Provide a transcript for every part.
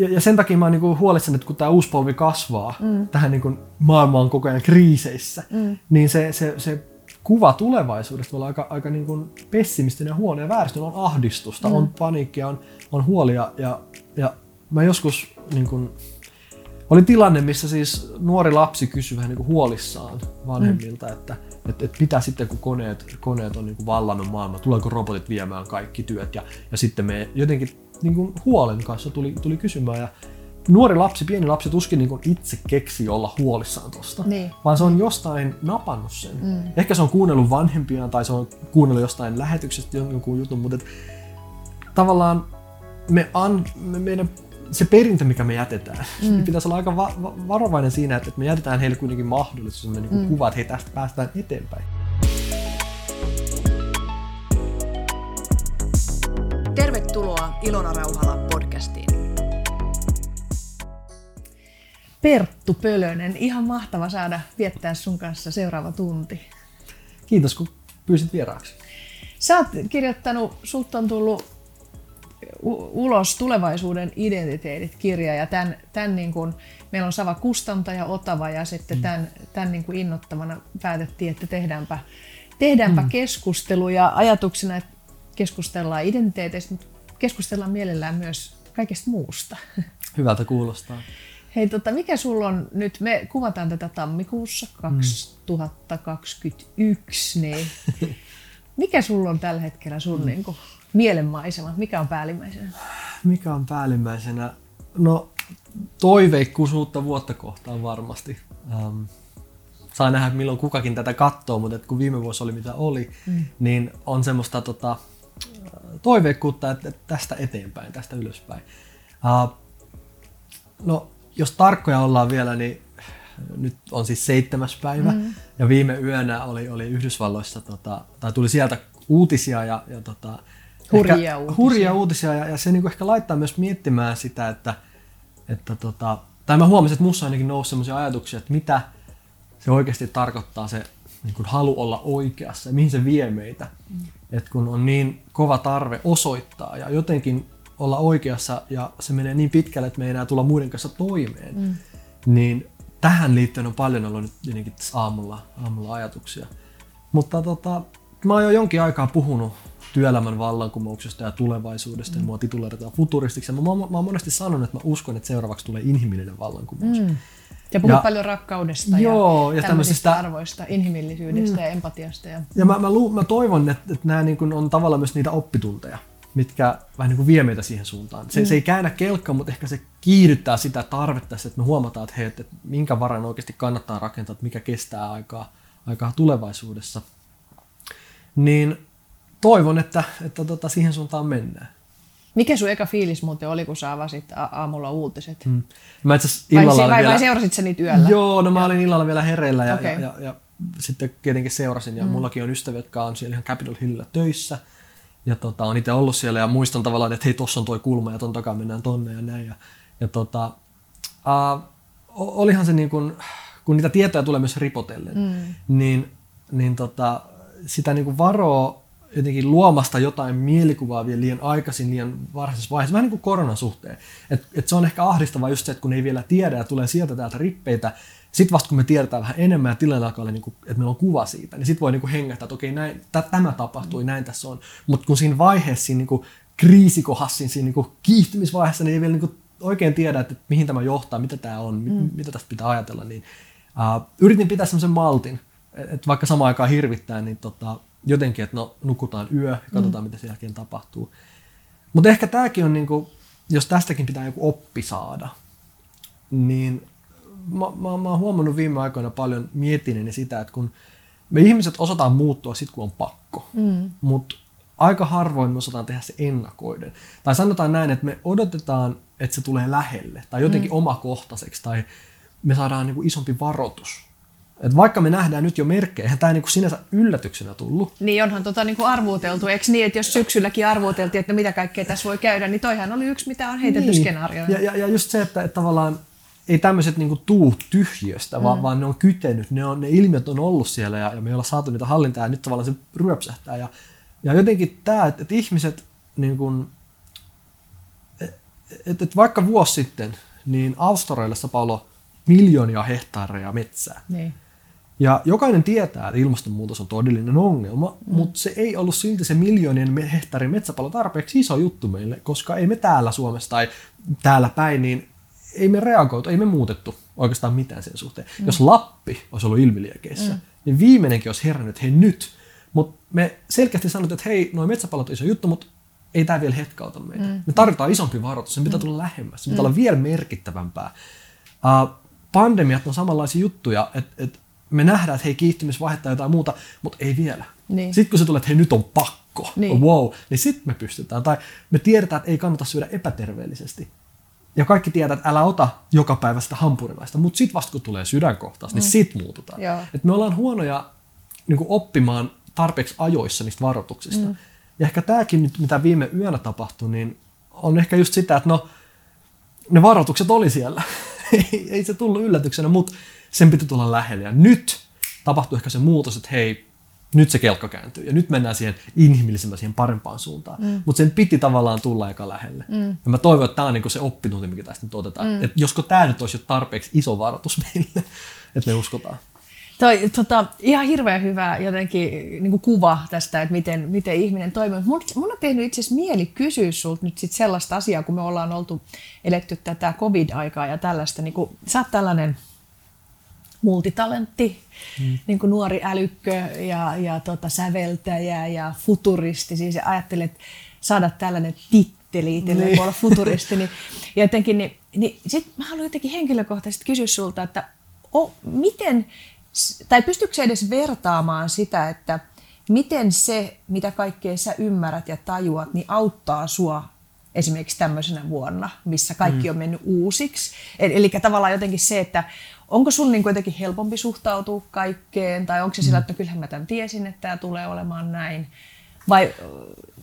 ja, ja sen takia mä oon niin huolissani, että kun tämä uusi polvi kasvaa, mm. tähän niin kuin maailma on koko ajan kriiseissä, mm. niin se, se, se kuva tulevaisuudesta voi olla aika, aika niin kuin pessimistinen ja huono ja vääristynyt. On ahdistusta, mm. on paniikkia, on, on huolia ja, ja mä joskus niin kuin, oli tilanne, missä siis nuori lapsi kysyi vähän niin kuin huolissaan vanhemmilta, mm. että, että, että mitä sitten kun koneet, koneet on niin kuin vallannut maailma, tuleeko robotit viemään kaikki työt ja, ja sitten me jotenkin niin kuin huolen kanssa tuli, tuli kysymään ja nuori lapsi, pieni lapsi tuskin niin kuin itse keksi olla huolissaan tosta, niin. vaan se on jostain napannut sen. Mm. Ehkä se on kuunnellut vanhempiaan tai se on kuunnellut jostain lähetyksestä jonkun jutun, mutta et, tavallaan me an, me, meidän se perintö, mikä me jätetään, mm. niin pitäisi olla aika va- va- varovainen siinä, että me jätetään heille kuitenkin mahdollisuus, että me niin mm. kuva, että hei, tästä päästään eteenpäin. Tervetuloa Ilona Rauhala podcastiin. Perttu Pölönen, ihan mahtava saada viettää sun kanssa seuraava tunti. Kiitos, kun pyysit vieraaksi. Sä oot kirjoittanut, sulta on tullut ulos tulevaisuuden identiteetit-kirja ja tämän, tämän niin kuin, meillä on Sava kustantaja Otava ja sitten mm. tämän, tämän niin kuin innoittamana päätettiin, että tehdäänpä, tehdäänpä mm. keskustelu ja ajatuksena, että keskustellaan identiteeteistä, mutta keskustellaan mielellään myös kaikesta muusta. Hyvältä kuulostaa. Hei, tota, mikä sulla on nyt, me kuvataan tätä tammikuussa 2021, mm. niin mikä sulla on tällä hetkellä sun mm. niin kuin, mielenmaisema? Mikä on päällimmäisenä? Mikä on päällimmäisenä? No toiveikkuus uutta vuotta kohtaan varmasti. Ähm, saa nähdä, milloin kukakin tätä katsoo, mutta kun viime vuosi oli mitä oli, mm. niin on semmoista tota, toiveikkuutta, että tästä eteenpäin, tästä ylöspäin. Uh, no, jos tarkkoja ollaan vielä, niin nyt on siis seitsemäs päivä, mm. ja viime yönä oli, oli Yhdysvalloissa, tota, tai tuli sieltä uutisia, ja, ja tota, hurjia uutisia. Hurjia uutisia ja, ja se niin ehkä laittaa myös miettimään sitä, että, että tota, tai mä huomasin, että musta ainakin nousi sellaisia ajatuksia, että mitä se oikeasti tarkoittaa se niin kuin halu olla oikeassa ja mihin se vie meitä. Mm. Et kun on niin kova tarve osoittaa ja jotenkin olla oikeassa ja se menee niin pitkälle, että me ei enää tulla muiden kanssa toimeen, mm. niin tähän liittyen on paljon ollut nyt jotenkin aamulla, aamulla ajatuksia. Mutta tota, mä oon jo jonkin aikaa puhunut työelämän vallankumouksesta ja tulevaisuudesta mm. ja mua tituleerataan futuristiksi. Mä, mä, mä oon monesti sanonut, että mä uskon, että seuraavaksi tulee inhimillinen vallankumous. Mm. Ja puhut ja, paljon rakkaudesta joo, ja, ja tämmöisistä arvoista, inhimillisyydestä mm. ja empatiasta. Ja, ja mä, mä, lu, mä toivon, että, että nämä niin kuin on tavallaan myös niitä oppitunteja, mitkä vähän niin kuin vie meitä siihen suuntaan. Se, mm. se ei käännä kelkka, mutta ehkä se kiihdyttää sitä tarvetta, että me huomataan, että, hei, että minkä varan oikeasti kannattaa rakentaa, että mikä kestää aikaa, aikaa tulevaisuudessa. Niin toivon, että, että tota, siihen suuntaan mennään. Mikä sun eka fiilis muuten oli, kun sä avasit aamulla uutiset? Hmm. Mä illalla vai, vai, vielä... vai seurasit sä niitä yöllä? Joo, no mä olin illalla vielä hereillä ja, okay. ja, ja, ja sitten tietenkin seurasin. Ja hmm. mullakin on ystäviä, jotka on siellä ihan Capitol Hillillä töissä. Ja tota, on itse ollut siellä ja muistan tavallaan, että hei, tossa on toi kulma ja ton takaa mennään tonne ja näin. Ja, ja tota, uh, olihan se niin kuin, kun niitä tietoja tulee myös ripotellen, hmm. niin, niin tota, sitä niin kuin varoo jotenkin luomasta jotain mielikuvaa vielä liian aikaisin, liian varhaisessa vaiheessa, vähän niin kuin koronan suhteen. Et, et se on ehkä ahdistavaa just se, että kun ei vielä tiedä ja tulee sieltä täältä rippeitä, sitten vasta kun me tiedetään vähän enemmän ja tilanne alkaa olla, niin kuin, että meillä on kuva siitä, niin sitten voi niin kuin hengähtää, että okei, näin, t- tämä tapahtui, näin tässä on. Mutta kun siinä vaiheessa, siinä niin kuin kriisikohassa, siinä niin kuin kiihtymisvaiheessa, niin ei vielä niin kuin oikein tiedä, että mihin tämä johtaa, mitä tämä on, mm. mitä tästä pitää ajatella, niin uh, yritin pitää semmoisen maltin, että vaikka samaan aikaan hirvittää, niin tota, jotenkin, että no nukutaan yö ja katsotaan, mm. mitä sen jälkeen tapahtuu. Mutta ehkä tämäkin on, niinku, jos tästäkin pitää joku oppi saada, niin mä, mä, mä oon huomannut viime aikoina paljon miettineeni sitä, että kun me ihmiset osataan muuttua sitten, kun on pakko, mm. mutta aika harvoin me osataan tehdä se ennakoiden. Tai sanotaan näin, että me odotetaan, että se tulee lähelle tai jotenkin mm. omakohtaiseksi tai me saadaan niinku isompi varoitus et vaikka me nähdään nyt jo merkkejä, eihän tämä niinku sinänsä yllätyksenä tullut. Niin onhan tota niinku arvuuteltu, eikö niin, että jos syksylläkin arvuuteltiin, että mitä kaikkea tässä voi käydä, niin toihan oli yksi, mitä on heitetty niin. skenaarioina. Ja, ja, ja just se, että, että tavallaan ei tämmöiset niinku tuu tyhjöstä, mm. vaan, vaan ne on kytenyt, ne, on, ne ilmiöt on ollut siellä ja, ja me ollaan saatu niitä hallintaa ja nyt tavallaan se ryöpsähtää. Ja, ja jotenkin tämä, että, että ihmiset niin kuin, et, et vaikka vuosi sitten, niin Australiassa palo miljoonia hehtaareja metsää. Niin. Ja jokainen tietää, että ilmastonmuutos on todellinen ongelma, mm. mutta se ei ollut silti se miljoonien hehtaarin metsäpalo tarpeeksi iso juttu meille, koska ei me täällä Suomessa tai täällä päin, niin ei me reagoitu, ei me muutettu oikeastaan mitään sen suhteen. Mm. Jos Lappi olisi ollut ilmiliekeissä, mm. niin viimeinenkin olisi herännyt, että hei nyt. Mutta me selkeästi sanottiin, että hei, noin metsäpalot on iso juttu, mutta ei tämä vielä hetkauta meitä. Mm. Me tarvitaan isompi varoitus, sen pitää mm. tulla lähemmäs, se pitää mm. olla vielä merkittävämpää. Uh, pandemiat on samanlaisia juttuja, että et me nähdään, että hei kiihtymisvaihetta tai jotain muuta, mutta ei vielä. Niin. Sitten kun se tulee, että hei nyt on pakko, niin. wow, niin sitten me pystytään. Tai me tiedetään, että ei kannata syödä epäterveellisesti. Ja kaikki tietää, että älä ota joka päivä sitä hampurilaista, mutta sitten vasta kun tulee sydänkohtaus, niin mm. sitten muututaan. Et me ollaan huonoja niin oppimaan tarpeeksi ajoissa niistä varoituksista. Mm. Ja ehkä tämäkin nyt, mitä viime yönä tapahtui, niin on ehkä just sitä, että no, ne varoitukset oli siellä. ei se tullut yllätyksenä, mutta sen piti tulla lähelle. Ja nyt tapahtui ehkä se muutos, että hei, nyt se kelkka kääntyy ja nyt mennään siihen inhimillisempään, siihen parempaan suuntaan. Mm. Mutta sen piti tavallaan tulla aika lähelle. Mm. Ja mä toivon, että tämä on niinku se oppitunti, mikä tästä nyt otetaan. Mm. Että josko tämä nyt olisi jo tarpeeksi iso varoitus meille, että me uskotaan. Toi, tota, ihan hirveän hyvä jotenkin niin kuin kuva tästä, että miten, miten ihminen toimii. Mun, mun on tehnyt itse asiassa mieli kysyä sulta nyt sit sellaista asiaa, kun me ollaan oltu eletty tätä covid-aikaa ja tällaista. Niin kuin, sä oot tällainen multitalentti, mm. niin kuin nuori älykkö ja, ja tota, säveltäjä ja futuristi. Siis ajattelet saada tällainen titteli itselleen, niin. olla futuristi. Niin, ja jotenkin, niin, niin sit mä haluan jotenkin henkilökohtaisesti kysyä sulta, että o, miten, tai pystytkö sä edes vertaamaan sitä, että miten se, mitä kaikkea sä ymmärrät ja tajuat, niin auttaa sua esimerkiksi tämmöisenä vuonna, missä kaikki mm. on mennyt uusiksi. Eli, eli tavallaan jotenkin se, että onko sun niin jotenkin helpompi suhtautua kaikkeen, tai onko se sillä, mm. että kyllähän mä tämän tiesin, että tämä tulee olemaan näin, vai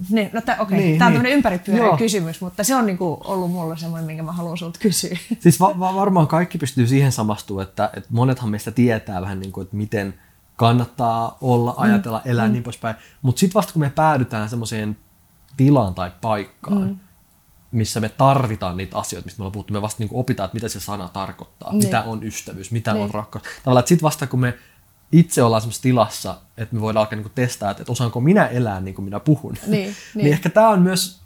ne, no okei, okay, niin, tämä on niin. ympäripyöreä kysymys, mutta se on niinku ollut mulla semmoinen, minkä mä haluan sulta kysyä. Siis va- va- varmaan kaikki pystyy siihen samastumaan, että, että monethan meistä tietää vähän niin kuin, että miten kannattaa olla, mm. ajatella, mm. elää mm. niin poispäin. Mutta sitten vasta kun me päädytään semmoiseen tilaan tai paikkaan, mm missä me tarvitaan niitä asioita, mistä me ollaan puhuttu. Me vasta niin opitaan, että mitä se sana tarkoittaa, niin. mitä on ystävyys, mitä niin. on rakkaus. Tavallaan, että sitten vasta kun me itse ollaan semmoisessa tilassa, että me voidaan alkaa niin testaa, että, osaanko minä elää niin kuin minä puhun. Niin, niin. niin ehkä tämä on myös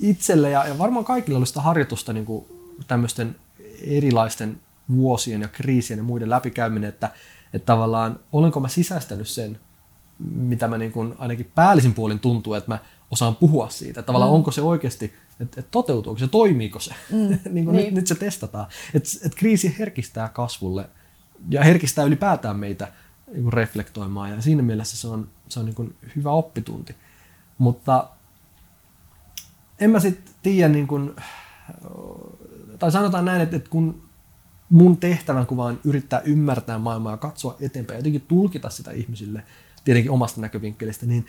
itselle ja, ja varmaan kaikille ollut sitä harjoitusta niin kuin tämmöisten erilaisten vuosien ja kriisien ja muiden läpikäyminen, että, että tavallaan olenko mä sisäistänyt sen, mitä mä niin kuin ainakin päällisin puolin tuntuu, että mä osaan puhua siitä. Että tavallaan mm. onko se oikeasti että et toteutuuko se, toimiiko se. Mm. niin kuin niin. Nyt, nyt se testataan. Että et kriisi herkistää kasvulle ja herkistää ylipäätään meitä niin reflektoimaan ja siinä mielessä se on, se on niin kuin hyvä oppitunti. Mutta en mä sitten tiedä, niin kuin, tai sanotaan näin, että, että kun mun tehtävän kuva on yrittää ymmärtää maailmaa ja katsoa eteenpäin ja jotenkin tulkita sitä ihmisille, tietenkin omasta näkövinkkelistä, niin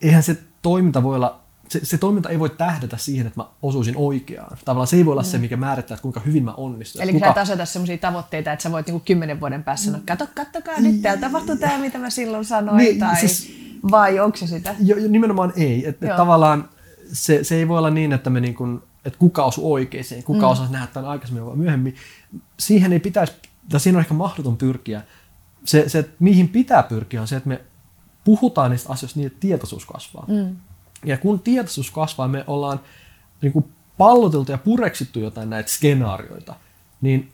eihän se toiminta voi olla se, se toiminta ei voi tähdätä siihen, että mä osuisin oikeaan. Tavallaan se ei voi olla mm. se, mikä määrittää, että kuinka hyvin mä onnistun. Eli kuka... sä et aseta sellaisia tavoitteita, että sä voit niinku kymmenen vuoden päässä sanoa, kato, kattokaa nyt, täällä tapahtui tämä, mitä mä silloin sanoin. Niin, tai... siis, vai onko se sitä? Jo, nimenomaan ei. Että et tavallaan se, se ei voi olla niin, että me niin kuin, että kuka osuu oikeeseen, kuka mm. osasi nähdä tämän aikaisemmin vai myöhemmin. Siihen ei pitäisi, tai siinä on ehkä mahdoton pyrkiä. Se, se, mihin pitää pyrkiä, on se, että me puhutaan niistä asioista niin, että tietoisuus kasvaa. Mm. Ja kun tietoisuus kasvaa, me ollaan niin kuin palloteltu ja pureksittu jotain näitä skenaarioita, niin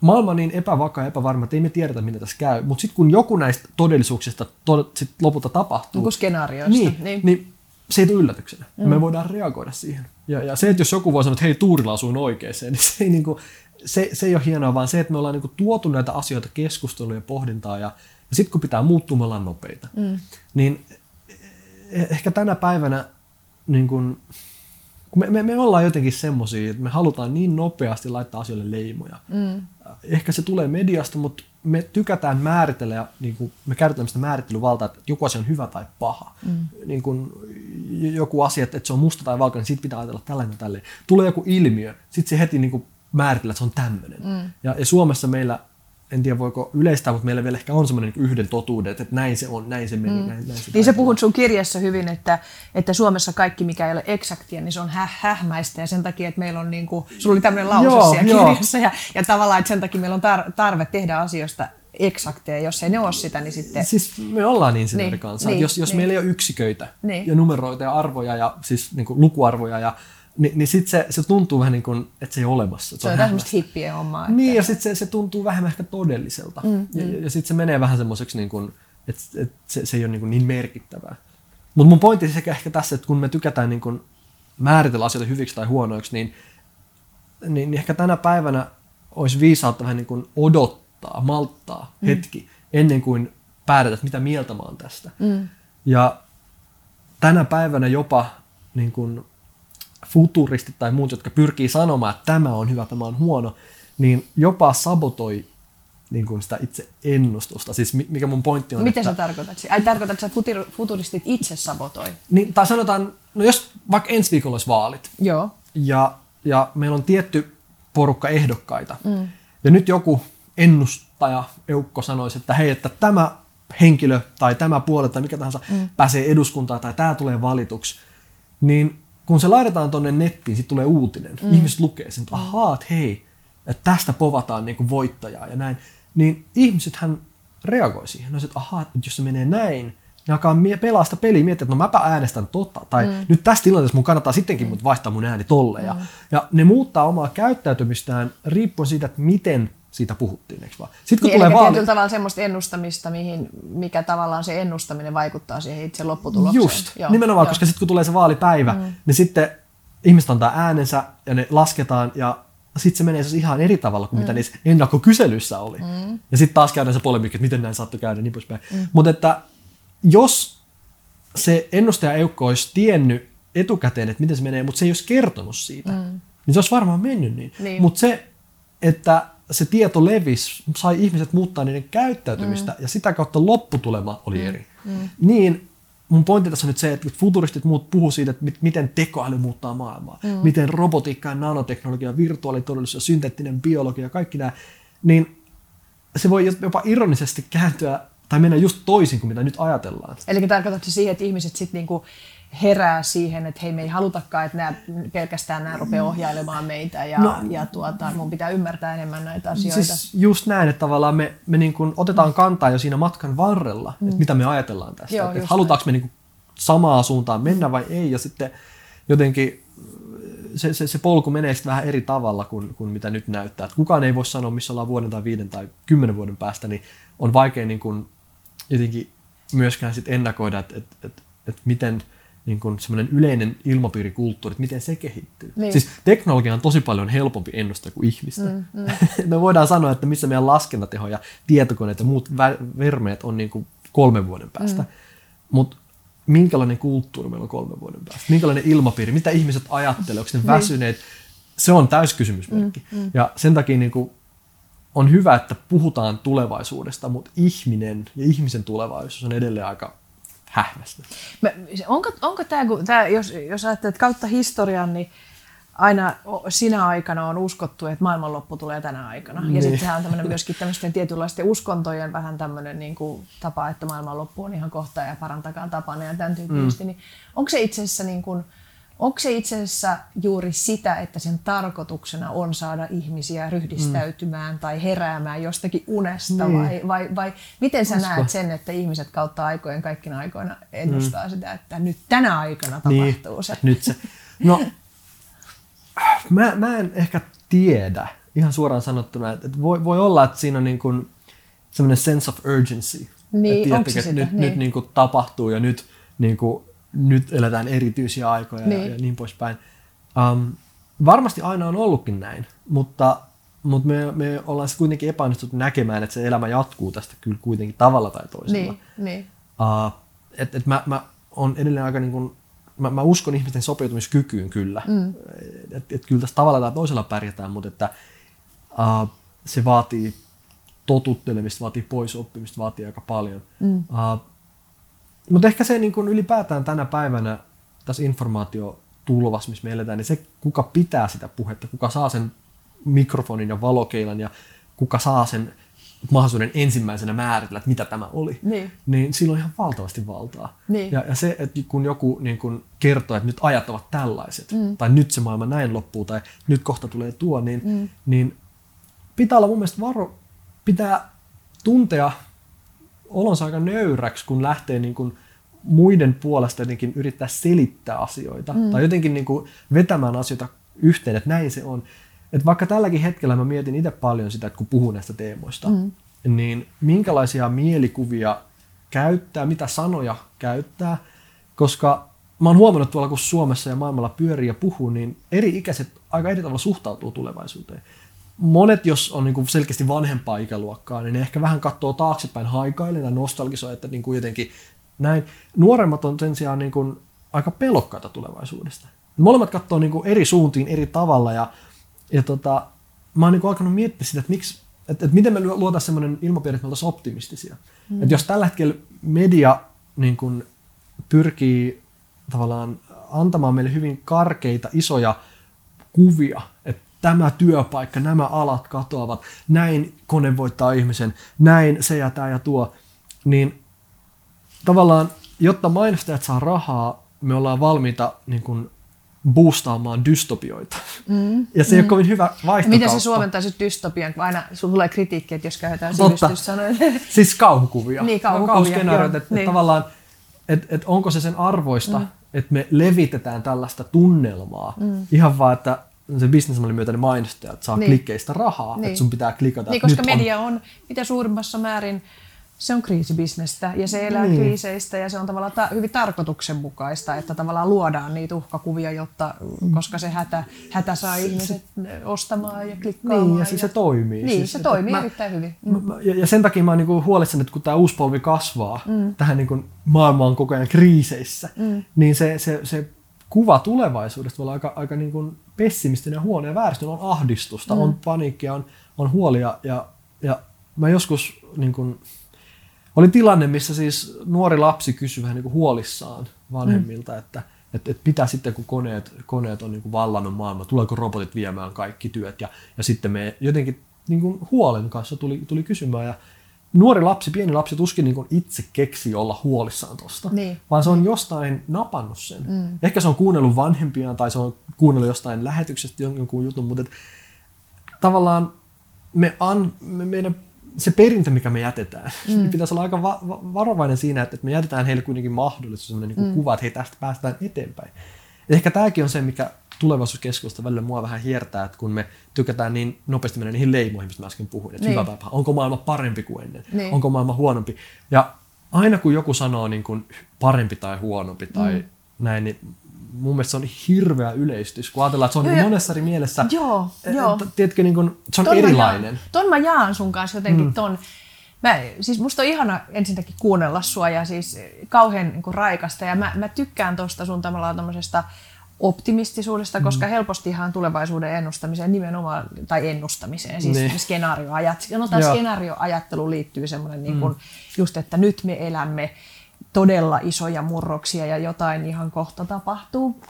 maailma on niin epävakaa ja epävarma, että ei me tiedetä, mitä tässä käy. Mutta sitten kun joku näistä todellisuuksista to- sit lopulta tapahtuu, niin skenaarioista, niin, niin. niin se ei tule yllätyksenä. Mm. Me voidaan reagoida siihen. Ja, ja se, että jos joku voi sanoa, että hei, Tuurilla asuin oikeeseen, niin se ei, niin kuin, se, se ei ole hienoa, vaan se, että me ollaan niin kuin, tuotu näitä asioita keskustelua ja pohdintaa, ja, ja sitten kun pitää muuttua, me ollaan nopeita. Mm. Niin ehkä tänä päivänä niin kun, kun me, me, me ollaan jotenkin semmoisia, että me halutaan niin nopeasti laittaa asioille leimoja. Mm. Ehkä se tulee mediasta, mutta me tykätään määritellä ja niin kuin, me käytetään sitä määrittelyvaltaa, että joku asia on hyvä tai paha. Mm. Niin kuin, joku asia, että se on musta tai valkoinen, niin siitä pitää ajatella tällainen tälleen. Tulee joku ilmiö, sitten se heti niin kuin, määritellä, että se on tämmöinen. Mm. Ja, ja Suomessa meillä en tiedä voiko yleistää, mutta meillä vielä ehkä on semmoinen niin yhden totuuden, että näin se on, näin se meni, mm. näin, näin se Niin sä puhut sun kirjassa hyvin, että, että Suomessa kaikki, mikä ei ole eksaktia, niin se on häh, hähmäistä ja sen takia, että meillä on niin kuin, sulla oli tämmöinen lause joo, siellä joo. kirjassa ja, ja tavallaan, että sen takia meillä on tar- tarve tehdä asioista eksakteja, jos ei ne ole sitä, niin sitten... Siis me ollaan insinööri niin, kanssa. Niin, jos jos niin. meillä ei ole yksiköitä niin. ja numeroita ja arvoja ja siis niin kuin lukuarvoja ja niin, niin sitten se, se tuntuu vähän niin kuin, että se ei ole olemassa. Se, se on tämmöistä hippien hommaa. Että... Niin, ja sitten se, se tuntuu vähemmän ehkä todelliselta. Mm, ja, mm. ja sitten se menee vähän semmoiseksi, niin kuin, että, että se, se ei ole niin, kuin niin merkittävää. Mutta mun pointti sekä ehkä tässä, että kun me tykätään niin kuin määritellä asioita hyviksi tai huonoiksi, niin, niin, niin ehkä tänä päivänä olisi viisautta vähän niin kuin odottaa, malttaa mm. hetki ennen kuin päätetään, että mitä mieltä mä oon tästä. Mm. Ja tänä päivänä jopa niin kuin futuristit tai muut, jotka pyrkii sanomaan, että tämä on hyvä, tämä on huono, niin jopa sabotoi niin kuin sitä itse ennustusta. Siis mikä mun pointti on, Miten että, sä tarkoitat? Ai tarkoitat, että futuristit itse sabotoi? Niin, tai sanotaan, no jos vaikka ensi viikolla olisi vaalit, Joo. Ja, ja meillä on tietty porukka ehdokkaita, mm. ja nyt joku ennustaja, eukko sanoisi, että hei, että tämä henkilö tai tämä puolue tai mikä tahansa mm. pääsee eduskuntaan tai tämä tulee valituksi, niin kun se laitetaan tuonne nettiin, sitten tulee uutinen. Mm. Ihmiset lukee sen, että ahaa, että hei, että tästä povataan niin voittajaa ja näin. Niin ihmisethän reagoi siihen. No, että ahaa, että jos se menee näin, ne alkaa pelaa sitä peliä, miettiä, että no mäpä äänestän tota. Tai mm. nyt tässä tilanteessa mun kannattaa sittenkin mm. vaihtaa mun ääni tolle. Mm. Ja, ja ne muuttaa omaa käyttäytymistään riippuen siitä, että miten siitä puhuttiin, eikö vaan? Sitten kun niin, tulee vaali... tavalla semmoista ennustamista, mihin, mikä tavallaan se ennustaminen vaikuttaa siihen itse lopputulokseen. Just, Joo. nimenomaan, Joo. koska sitten kun tulee se vaalipäivä, mm. niin sitten ihmiset antaa äänensä ja ne lasketaan ja sitten se menee siis ihan eri tavalla kuin mm. mitä niissä ennakkokyselyissä oli. Mm. Ja sitten taas käydään se polemikki, että miten näin saattoi käydä niin poispäin. Mm. Mutta että jos se ennustaja Eukko olisi tiennyt etukäteen, että miten se menee, mutta se ei olisi kertonut siitä, mm. niin se olisi varmaan mennyt niin. niin. Mutta se, että se tieto levisi, sai ihmiset muuttaa niiden käyttäytymistä mm. ja sitä kautta lopputulema oli mm. eri. Mm. Niin mun pointti tässä on nyt se, että futuristit muut puhuu siitä, että miten tekoäly muuttaa maailmaa, mm. miten robotiikka ja nanoteknologia, virtuaalitodellisuus ja synteettinen biologia ja kaikki nämä, niin se voi jopa ironisesti kääntyä tai mennä just toisin kuin mitä nyt ajatellaan. Eli tarkoitatko siihen, että ihmiset sitten niinku herää siihen, että hei me ei halutakaan, että nämä, pelkästään nämä rupeaa ohjailemaan meitä ja, no, ja tuota, mun pitää ymmärtää enemmän näitä asioita. Siis just näin, että tavallaan me, me niin kuin otetaan kantaa jo siinä matkan varrella, mm. että mitä me ajatellaan tästä. Joo, että halutaanko me niin kuin samaa suuntaan mennä vai ei ja sitten jotenkin se, se, se polku menee sitten vähän eri tavalla kuin, kuin mitä nyt näyttää. Että kukaan ei voi sanoa, missä ollaan vuoden tai viiden tai kymmenen vuoden päästä, niin on vaikea niin kuin jotenkin myöskään sit ennakoida, että, että, että, että miten – niin kuin semmoinen yleinen ilmapiirikulttuuri, että miten se kehittyy. Niin. Siis teknologia on tosi paljon helpompi ennustaa kuin ihmistä. Mm, mm. Me voidaan sanoa, että missä meidän laskentateho ja tietokoneet ja muut vermeet on niin kuin kolmen vuoden päästä. Mm. Mutta minkälainen kulttuuri meillä on kolmen vuoden päästä? Minkälainen ilmapiiri? Mitä ihmiset ajattelee? Onko ne niin. väsyneet? Se on täyskysymysmerkki. Mm, mm. Ja sen takia niin kuin on hyvä, että puhutaan tulevaisuudesta, mutta ihminen ja ihmisen tulevaisuus on edelleen aika hähmästä. onko, onko tämä, tämä jos, jos ajattelet kautta historian, niin aina sinä aikana on uskottu, että maailmanloppu tulee tänä aikana. Niin. Ja sitten sehän on tämmöinen myöskin tämmöisten tietynlaisten uskontojen vähän tämmöinen niin kuin tapa, että maailmanloppu on ihan kohta ja parantakaa tapana ja tämän tyyppisesti. Mm. Niin onko se itse asiassa niin kuin, Onko se itse asiassa juuri sitä, että sen tarkoituksena on saada ihmisiä ryhdistäytymään mm. tai heräämään jostakin unesta niin. vai, vai, vai miten sä Usko. näet sen, että ihmiset kautta aikojen kaikkina aikoina ennustaa mm. sitä, että nyt tänä aikana niin. tapahtuu niin. se? Nyt se. No, mä, mä en ehkä tiedä ihan suoraan sanottuna, että voi, voi olla, että siinä on niin kuin semmoinen sense of urgency. Niin, että, onko se että nyt, niin. nyt niin kuin tapahtuu ja nyt niin kuin nyt eletään erityisiä aikoja niin. ja, ja niin poispäin. Um, varmasti aina on ollutkin näin, mutta, mutta me, me ollaan kuitenkin epäonnistuttu näkemään, että se elämä jatkuu tästä kyllä kuitenkin tavalla tai toisella. Niin, niin. Uh, et, et mä, mä on edelleen aika niin kuin, mä, mä uskon ihmisten sopeutumiskykyyn kyllä. Mm. Että et kyllä tässä tavalla tai toisella pärjätään, mutta että uh, se vaatii totuttelemista, vaatii pois oppimista, vaatii aika paljon. Mm. Uh, mutta ehkä se niin kun ylipäätään tänä päivänä tässä informaatiotulvassa, missä me eletään, niin se, kuka pitää sitä puhetta, kuka saa sen mikrofonin ja valokeilan ja kuka saa sen mahdollisuuden ensimmäisenä määritellä, että mitä tämä oli, Niin. niin sillä on ihan valtavasti valtaa. Niin. Ja, ja se, että kun joku niin kun kertoo, että nyt ajat ovat tällaiset, mm. tai nyt se maailma näin loppuu, tai nyt kohta tulee tuo, niin, mm. niin pitää olla mun mielestä varo, pitää tuntea olonsa aika nöyräksi, kun lähtee niin kun muiden puolesta jotenkin yrittää selittää asioita, mm. tai jotenkin niin kun vetämään asioita yhteen, että näin se on. Että vaikka tälläkin hetkellä mä mietin itse paljon sitä, että kun puhun näistä teemoista, mm. niin minkälaisia mielikuvia käyttää, mitä sanoja käyttää, koska mä oon huomannut tuolla, kun Suomessa ja maailmalla pyörii ja puhuu, niin eri ikäiset aika eri tavalla suhtautuu tulevaisuuteen. Monet, jos on niin selkeästi vanhempaa ikäluokkaa, niin ne ehkä vähän katsoo taaksepäin haikailen ja nostalgisoi, että niin kuin jotenkin näin. Nuoremmat on sen sijaan niin kuin aika pelokkaita tulevaisuudesta. Molemmat katsoo niin kuin eri suuntiin eri tavalla ja, ja tota, mä oon niin kuin alkanut miettiä sitä, että, miksi, että, että miten me luotaisiin sellainen ilmapiiri, että me oltaisiin optimistisia. Mm. Että jos tällä hetkellä media niin kuin pyrkii tavallaan antamaan meille hyvin karkeita, isoja kuvia, että tämä työpaikka, nämä alat katoavat, näin kone voittaa ihmisen, näin se ja tämä ja tuo, niin tavallaan, jotta mainostajat saa rahaa, me ollaan valmiita niin kuin, boostaamaan dystopioita. Mm, ja se mm. ei ole kovin hyvä vaihtokauppa. Miten se suomentaisit dystopian, kun aina sulla tulee kritiikki, että jos käytetään sivistyssanoja. siis kauhukuvia. niin, kauhukuvia. Kauhuskenaariot, että niin. tavallaan, että et onko se sen arvoista, mm. että me levitetään tällaista tunnelmaa. Mm. Ihan vaan, että se bisnesmallin myötä ne mainostajat saa niin. klikkeistä rahaa, niin. että sun pitää klikata. Niin, koska media on... on mitä suurimmassa määrin se on kriisibisnestä ja se elää niin. kriiseistä ja se on tavallaan ta- hyvin tarkoituksenmukaista, että tavallaan luodaan niitä uhkakuvia, jotta, koska se hätä, hätä saa ihmiset ostamaan ja klikkaamaan. Niin, ja, ja se toimii. Niin, siis, se toimii mä, erittäin hyvin. Mm. Ja, ja sen takia mä oon niinku huolissani, että kun tämä uusi polvi kasvaa, mm. tähän niinku maailma on koko ajan kriiseissä, mm. niin se, se, se kuva tulevaisuudesta voi olla aika, aika niinku pessimistinen ja huono ja vääristynyt. On ahdistusta, mm. on paniikkia, on, on huolia ja, ja mä joskus niin kuin, oli tilanne, missä siis nuori lapsi kysyi vähän niin kuin huolissaan vanhemmilta, mm. että, että, että mitä sitten kun koneet, koneet on niin kuin vallannut maailmaa, tuleeko robotit viemään kaikki työt ja, ja sitten me jotenkin niin kuin huolen kanssa tuli, tuli kysymään ja nuori lapsi, pieni lapsi tuskin niin itse keksi olla huolissaan tosta, niin. vaan se on jostain napannut sen. Mm. Ehkä se on kuunnellut vanhempiaan tai se on kuunnellut jostain lähetyksestä jonkun jutun, mutta et, tavallaan me, an, me meidän se perintö, mikä me jätetään, mm. niin pitäisi olla aika va- va- varovainen siinä, että me jätetään heille kuitenkin mahdollisuus, sellainen niin mm. kuva, että hei, tästä päästään eteenpäin. Ja ehkä tämäkin on se, mikä tulevaisuuskeskustelusta välillä mua vähän hiertää, että kun me tykätään niin nopeasti mennä niihin leimoihin, mistä mä äsken puhuin, että niin. hyvä päivä, onko maailma parempi kuin ennen, niin. onko maailma huonompi. Ja aina kun joku sanoo niin kuin parempi tai huonompi tai mm. näin, niin mun mielestä se on hirveä yleistys, kun ajatellaan, että se on joo, monessa eri mielessä, joo, joo. Tiedätkö, niin kuin, se on ton erilainen. Mä jaan, ton mä jaan sun kanssa jotenkin mm. ton. Mä, siis musta on ihana ensinnäkin kuunnella sua ja siis kauhean niin kuin raikasta ja mä, mä tykkään tosta sun tavallaan tommosesta optimistisuudesta, mm. koska helpostihan tulevaisuuden ennustamiseen nimenomaan, tai ennustamiseen, siis niin. skenaarioajat, sanotaan skenaarioajattelu liittyy semmoinen niin kuin, mm. just, että nyt me elämme todella isoja murroksia ja jotain ihan kohta tapahtuu.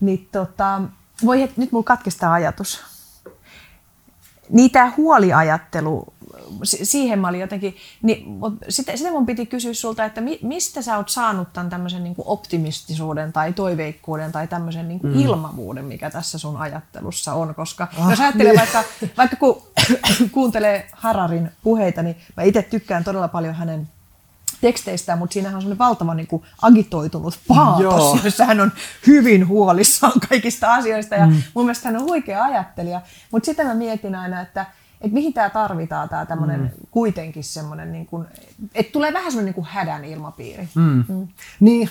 Niin tota, voi het, nyt mulla katkestaa ajatus. Niin tämä huoliajattelu, siihen mä olin jotenkin, niin, sitä, sitä mun piti kysyä sulta, että mi, mistä sä oot saanut tämän tämmöisen niin optimistisuuden tai toiveikkuuden tai tämmöisen niin mm. ilmavuuden, mikä tässä sun ajattelussa on, koska ah, jos ajattelee niin. vaikka, vaikka kun kuuntelee Hararin puheita, niin mä itse tykkään todella paljon hänen teksteistä, mutta siinähän on semmoinen valtava niin kuin agitoitunut paatos, jossa hän on hyvin huolissaan kaikista asioista. Ja mm. mun mielestä hän on huikea ajattelija. Mutta sitten mä mietin aina, että, että mihin tämä tarvitaan, tämä tämmöinen mm. kuitenkin semmoinen, niin kuin, että tulee vähän semmoinen niin hädän ilmapiiri. Mm. Mm. Niin,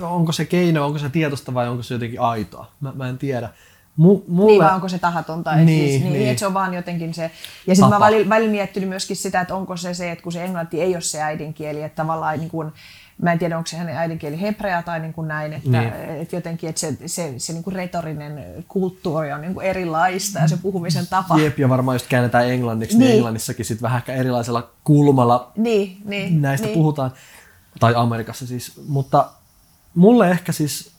onko se keino, onko se tietosta vai onko se jotenkin aitoa? Mä, mä en tiedä. Mu, mulle... Niin, vai onko se tahatonta? Niin, siis, niin, niin. Että se on vaan jotenkin se... Ja sitten mä välillä, välillä miettinyt myöskin sitä, että onko se se, että kun se englanti ei ole se äidinkieli, että tavallaan niin kuin, mä en tiedä, onko se hänen äidinkieli hebrea tai niin kuin näin, että, niin. että jotenkin että se, se, se niin kuin retorinen kulttuuri on niin kuin erilaista ja se puhumisen tapa. Jep, ja varmaan just käännetään englanniksi, niin, niin Englannissakin sitten vähän erilaisella kulmalla niin, niin, näistä niin. puhutaan, tai Amerikassa siis, mutta mulle ehkä siis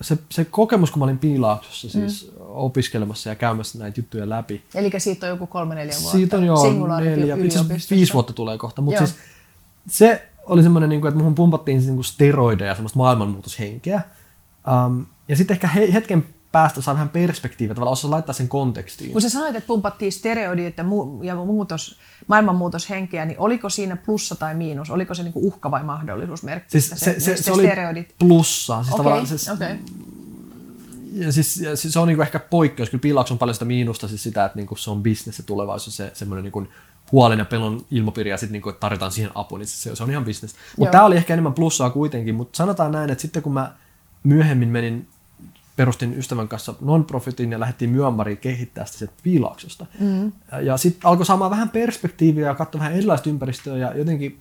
se, se kokemus, kun mä olin piilaaksossa siis mm. opiskelemassa ja käymässä näitä juttuja läpi. Eli siitä on joku kolme, neljä vuotta. Siitä on jo neljä, viisi vuotta tulee kohta. Mutta siis se oli semmoinen, niin että muhun pumpattiin niin steroideja, semmoista maailmanmuutoshenkeä. Um, ja sitten ehkä he, hetken päästä saa vähän perspektiiviä, tavallaan osaa laittaa sen kontekstiin. Kun sä sanoit, että pumpattiin steroidit ja, mu- ja muutos, maailmanmuutoshenkeä, niin oliko siinä plussa tai miinus? Oliko se niinku uhka vai mahdollisuus merkitä siis se, se, se, se oli steroidit? plussa. Siis okay, siis, okay. Ja siis, ja siis se on niinku ehkä poikkeus. Kyllä piilauksessa on paljon sitä miinusta, siis sitä, että niinku se on business ja tulevaisuus, se semmoinen niinku huolen ja pelon ilmapiiri ja sitten niinku, tarjotaan siihen apua, niin se, se on ihan business. Mutta tämä oli ehkä enemmän plussaa kuitenkin, mutta sanotaan näin, että sitten kun mä myöhemmin menin perustin ystävän kanssa non-profitin ja lähdettiin Myanmariin kehittää sitä sieltä piilaaksosta. Mm. Ja sitten alkoi saamaan vähän perspektiiviä ja katsoa vähän erilaista ympäristöä ja jotenkin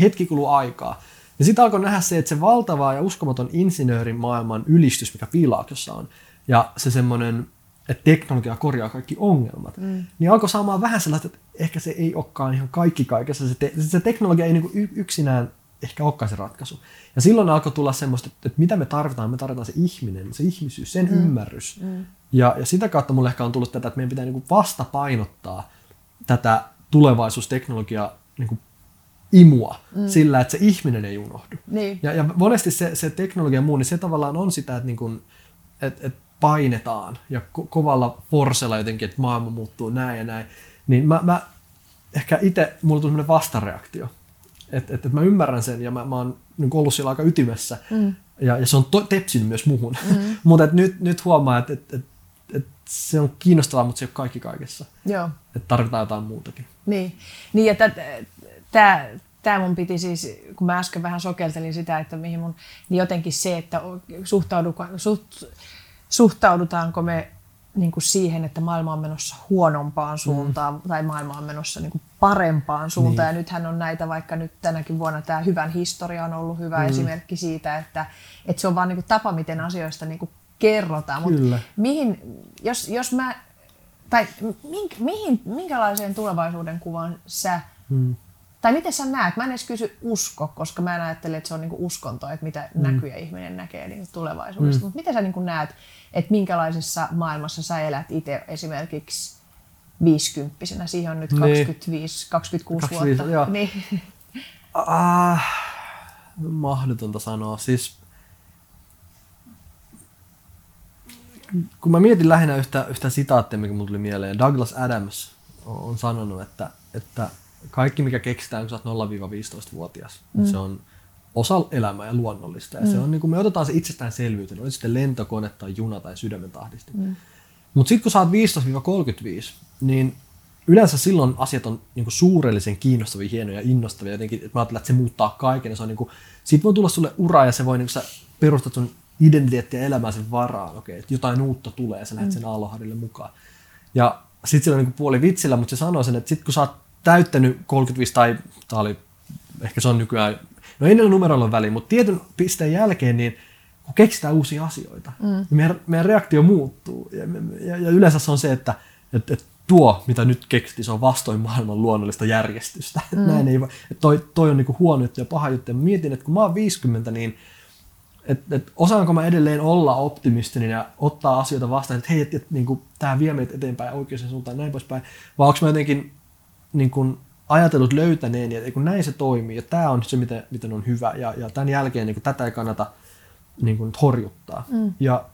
hetki kului aikaa. Ja sitten alkoi nähdä se, että se valtava ja uskomaton insinöörimaailman ylistys, mikä piilaaksossa on, ja se semmoinen, että teknologia korjaa kaikki ongelmat, mm. niin alkoi saamaan vähän sellaista, että ehkä se ei olekaan ihan kaikki kaikessa. Se, te- se teknologia ei niinku yksinään ehkä olekaan se ratkaisu. Ja silloin alkoi tulla semmoista, että mitä me tarvitaan, me tarvitaan se ihminen, se ihmisyys, sen mm. ymmärrys. Mm. Ja, ja sitä kautta mulle ehkä on tullut tätä, että meidän pitää niinku vastapainottaa tätä tulevaisuusteknologiaa niinku imua mm. sillä, että se ihminen ei unohdu. Niin. Ja, ja monesti se, se teknologia ja muu, niin se tavallaan on sitä, että, niinku, että, että painetaan ja ko- kovalla forsella jotenkin, että maailma muuttuu näin ja näin. Niin mä, mä ehkä itse, mulla tuli vastareaktio että et, et mä ymmärrän sen ja mä, mä oon niin ollut siellä aika ytimessä. Mm. Ja, ja se on to, tepsinyt myös muhun. Mm. Mutta nyt, nyt huomaa, että et, et, et se on kiinnostavaa, mutta se ei ole kaikki kaikessa. Joo. Että tarvitaan jotain muutakin. Niin, niin ja tämä tämä mun piti siis, kun mä äsken vähän sokeltelin sitä, että mihin mun, niin jotenkin se, että suht, suhtaudutaanko me niin kuin siihen, että maailma on menossa huonompaan suuntaan mm. tai maailma on menossa niin kuin parempaan suuntaan. Niin. Ja nythän on näitä, vaikka nyt tänäkin vuonna tämä hyvän historia on ollut hyvä mm. esimerkki siitä, että, että se on vaan niin kuin tapa, miten asioista niin kuin kerrotaan. Mut mihin, jos, jos mä, tai mink, mihin, minkälaiseen tulevaisuuden kuvaan sä mm. Tai miten sä näet? Mä en edes kysy usko, koska mä en ajattele, että se on niinku uskonto, että mitä mm. näkyjä ihminen näkee niinku tulevaisuudesta. Mm. Mutta miten sä niinku näet, että minkälaisessa maailmassa sä elät itse esimerkiksi viisikymppisenä? Siihen on nyt 25, niin. 26 25, vuotta. Joo. Niin. Ah, mahdotonta sanoa. Siis, kun mä mietin lähinnä yhtä, yhtä sitaattia, mikä mulle tuli mieleen. Douglas Adams on sanonut, että, että kaikki mikä keksitään, kun sä oot 0-15-vuotias, mm. se on osa elämää ja luonnollista. Ja mm. se on, niin kuin me otetaan se itsestäänselvyyteen, oli sitten lentokone tai juna tai sydämen tahdisti. Mm. Mutta sitten kun sä oot 15-35, niin yleensä silloin asiat on niin kuin suurellisen kiinnostavia, hienoja ja innostavia. Jotenkin, että mä ajattelen, että se muuttaa kaiken. Ja se on niin kuin, siitä voi tulla sulle ura ja se voi, niin kuin sä perustat sun identiteettiä ja elämää sen varaan. Okei, että jotain uutta tulee ja sä lähdet mm. sen aalloharille mukaan. Ja sitten sillä on niin puoli vitsillä, mutta se sanoo sen, että sitten kun sä oot täyttänyt 35 tai, tai oli, ehkä se on nykyään, no ei näillä numeroilla ole väliä, mutta tietyn pisteen jälkeen niin kun keksitään uusia asioita, mm. niin meidän, meidän reaktio muuttuu. Ja, ja, ja yleensä se on se, että, että, että tuo, mitä nyt keksittiin, se on vastoin maailman luonnollista järjestystä. Mm. Näin ei, että toi, toi on niinku huono juttu ja paha juttu. Ja mietin, että kun mä oon 50, niin että et osaanko mä edelleen olla optimistinen ja ottaa asioita vastaan, että hei, että et, niinku, tämä vie meitä eteenpäin oikeaan suuntaan näin poispäin, vai onko mä jotenkin niin kuin ajatellut löytäneen, ja kun näin se toimii, ja tämä on se, miten, miten on hyvä, ja, ja tämän jälkeen niin kuin, tätä ei kannata niin kuin, horjuttaa. Mm. Ja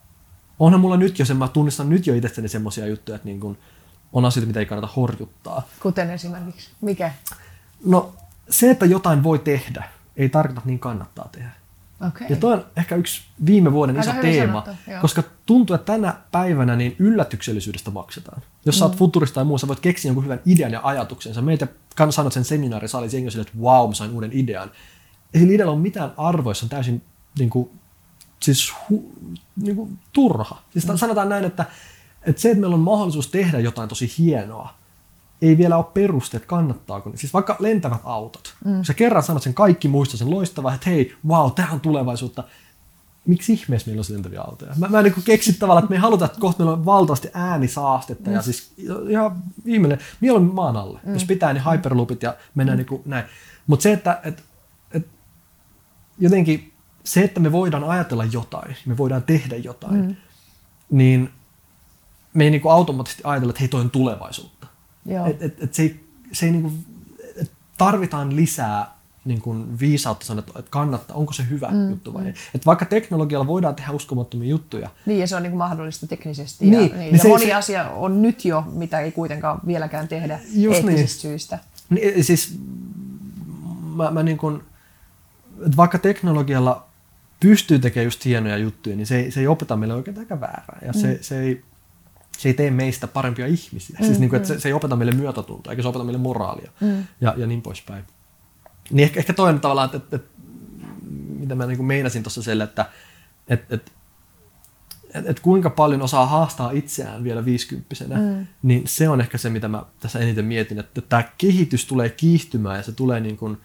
onhan mulla nyt jo se, mä tunnistan nyt jo itsestäni semmoisia juttuja, että niin kuin, on asioita, mitä ei kannata horjuttaa. Kuten esimerkiksi? Mikä? No se, että jotain voi tehdä, ei tarkoita, että niin kannattaa tehdä. Okay. Ja tuo on ehkä yksi viime vuoden Aika iso teema, sanottu, koska tuntuu, että tänä päivänä niin yllätyksellisyydestä maksetaan. Jos mm. sä oot mm. futurista tai muu, sä voit keksiä jonkun hyvän idean ja ajatuksen. Sä meitä sanot sen seminaarisaalissa jengi että wow, mä sain uuden idean. Ei sillä idealla ole mitään arvoa, se on täysin niin kuin, siis, hu, niin kuin, turha. Siis mm. sanotaan näin, että, että se, että meillä on mahdollisuus tehdä jotain tosi hienoa, ei vielä ole perusteet, kannattaako. Siis vaikka lentävät autot. Mm. Sä kerran sanot sen, kaikki muistaa sen loistavaa, että hei, wow, tämä on tulevaisuutta. Miksi ihmeessä meillä on lentäviä autoja? Mä, mä en niin keksi tavallaan, että me halutaan, että kohta meillä on valtavasti äänisaastetta mm. ja siis ihan ihmeellinen. Mieluummin maan alle. Mm. Jos pitää, niin hyperloopit ja mennään mm. niin kuin näin. Mutta se, että et, et, jotenkin se, että me voidaan ajatella jotain, me voidaan tehdä jotain, mm. niin me ei niinku automaattisesti ajatella, että hei, toi on tulevaisuutta. Et, et, et se ei, se ei niinku, et tarvitaan lisää niin kuin viisautta sanoa, että kannattaa, onko se hyvä mm, juttu vai mm. ei. Et vaikka teknologialla voidaan tehdä uskomattomia juttuja. Niin, ja se on niin kuin mahdollista teknisesti. Niin, ja, niin, niin ja se, moni se, asia on nyt jo, mitä ei kuitenkaan vieläkään tehdä just niin. eettisistä niin. syistä. Niin, siis mä, mä niin kuin, että vaikka teknologialla pystyy tekemään just hienoja juttuja, niin se ei, se ei opeta meille oikein aika väärää. Ja mm. se, se, ei, se ei tee meistä parempia ihmisiä. Mm, siis niin kuin, että se, se ei opeta meille myötätuntoa, eikä se opeta meille moraalia mm. ja, ja niin poispäin. Niin ehkä, ehkä toinen tavallaan, että, että, että mitä mä niin kuin meinasin tuossa sille, että, että, että että et kuinka paljon osaa haastaa itseään vielä viisikymppisenä, mm. niin se on ehkä se, mitä mä tässä eniten mietin, että tämä kehitys tulee kiihtymään ja se tulee niin kuin,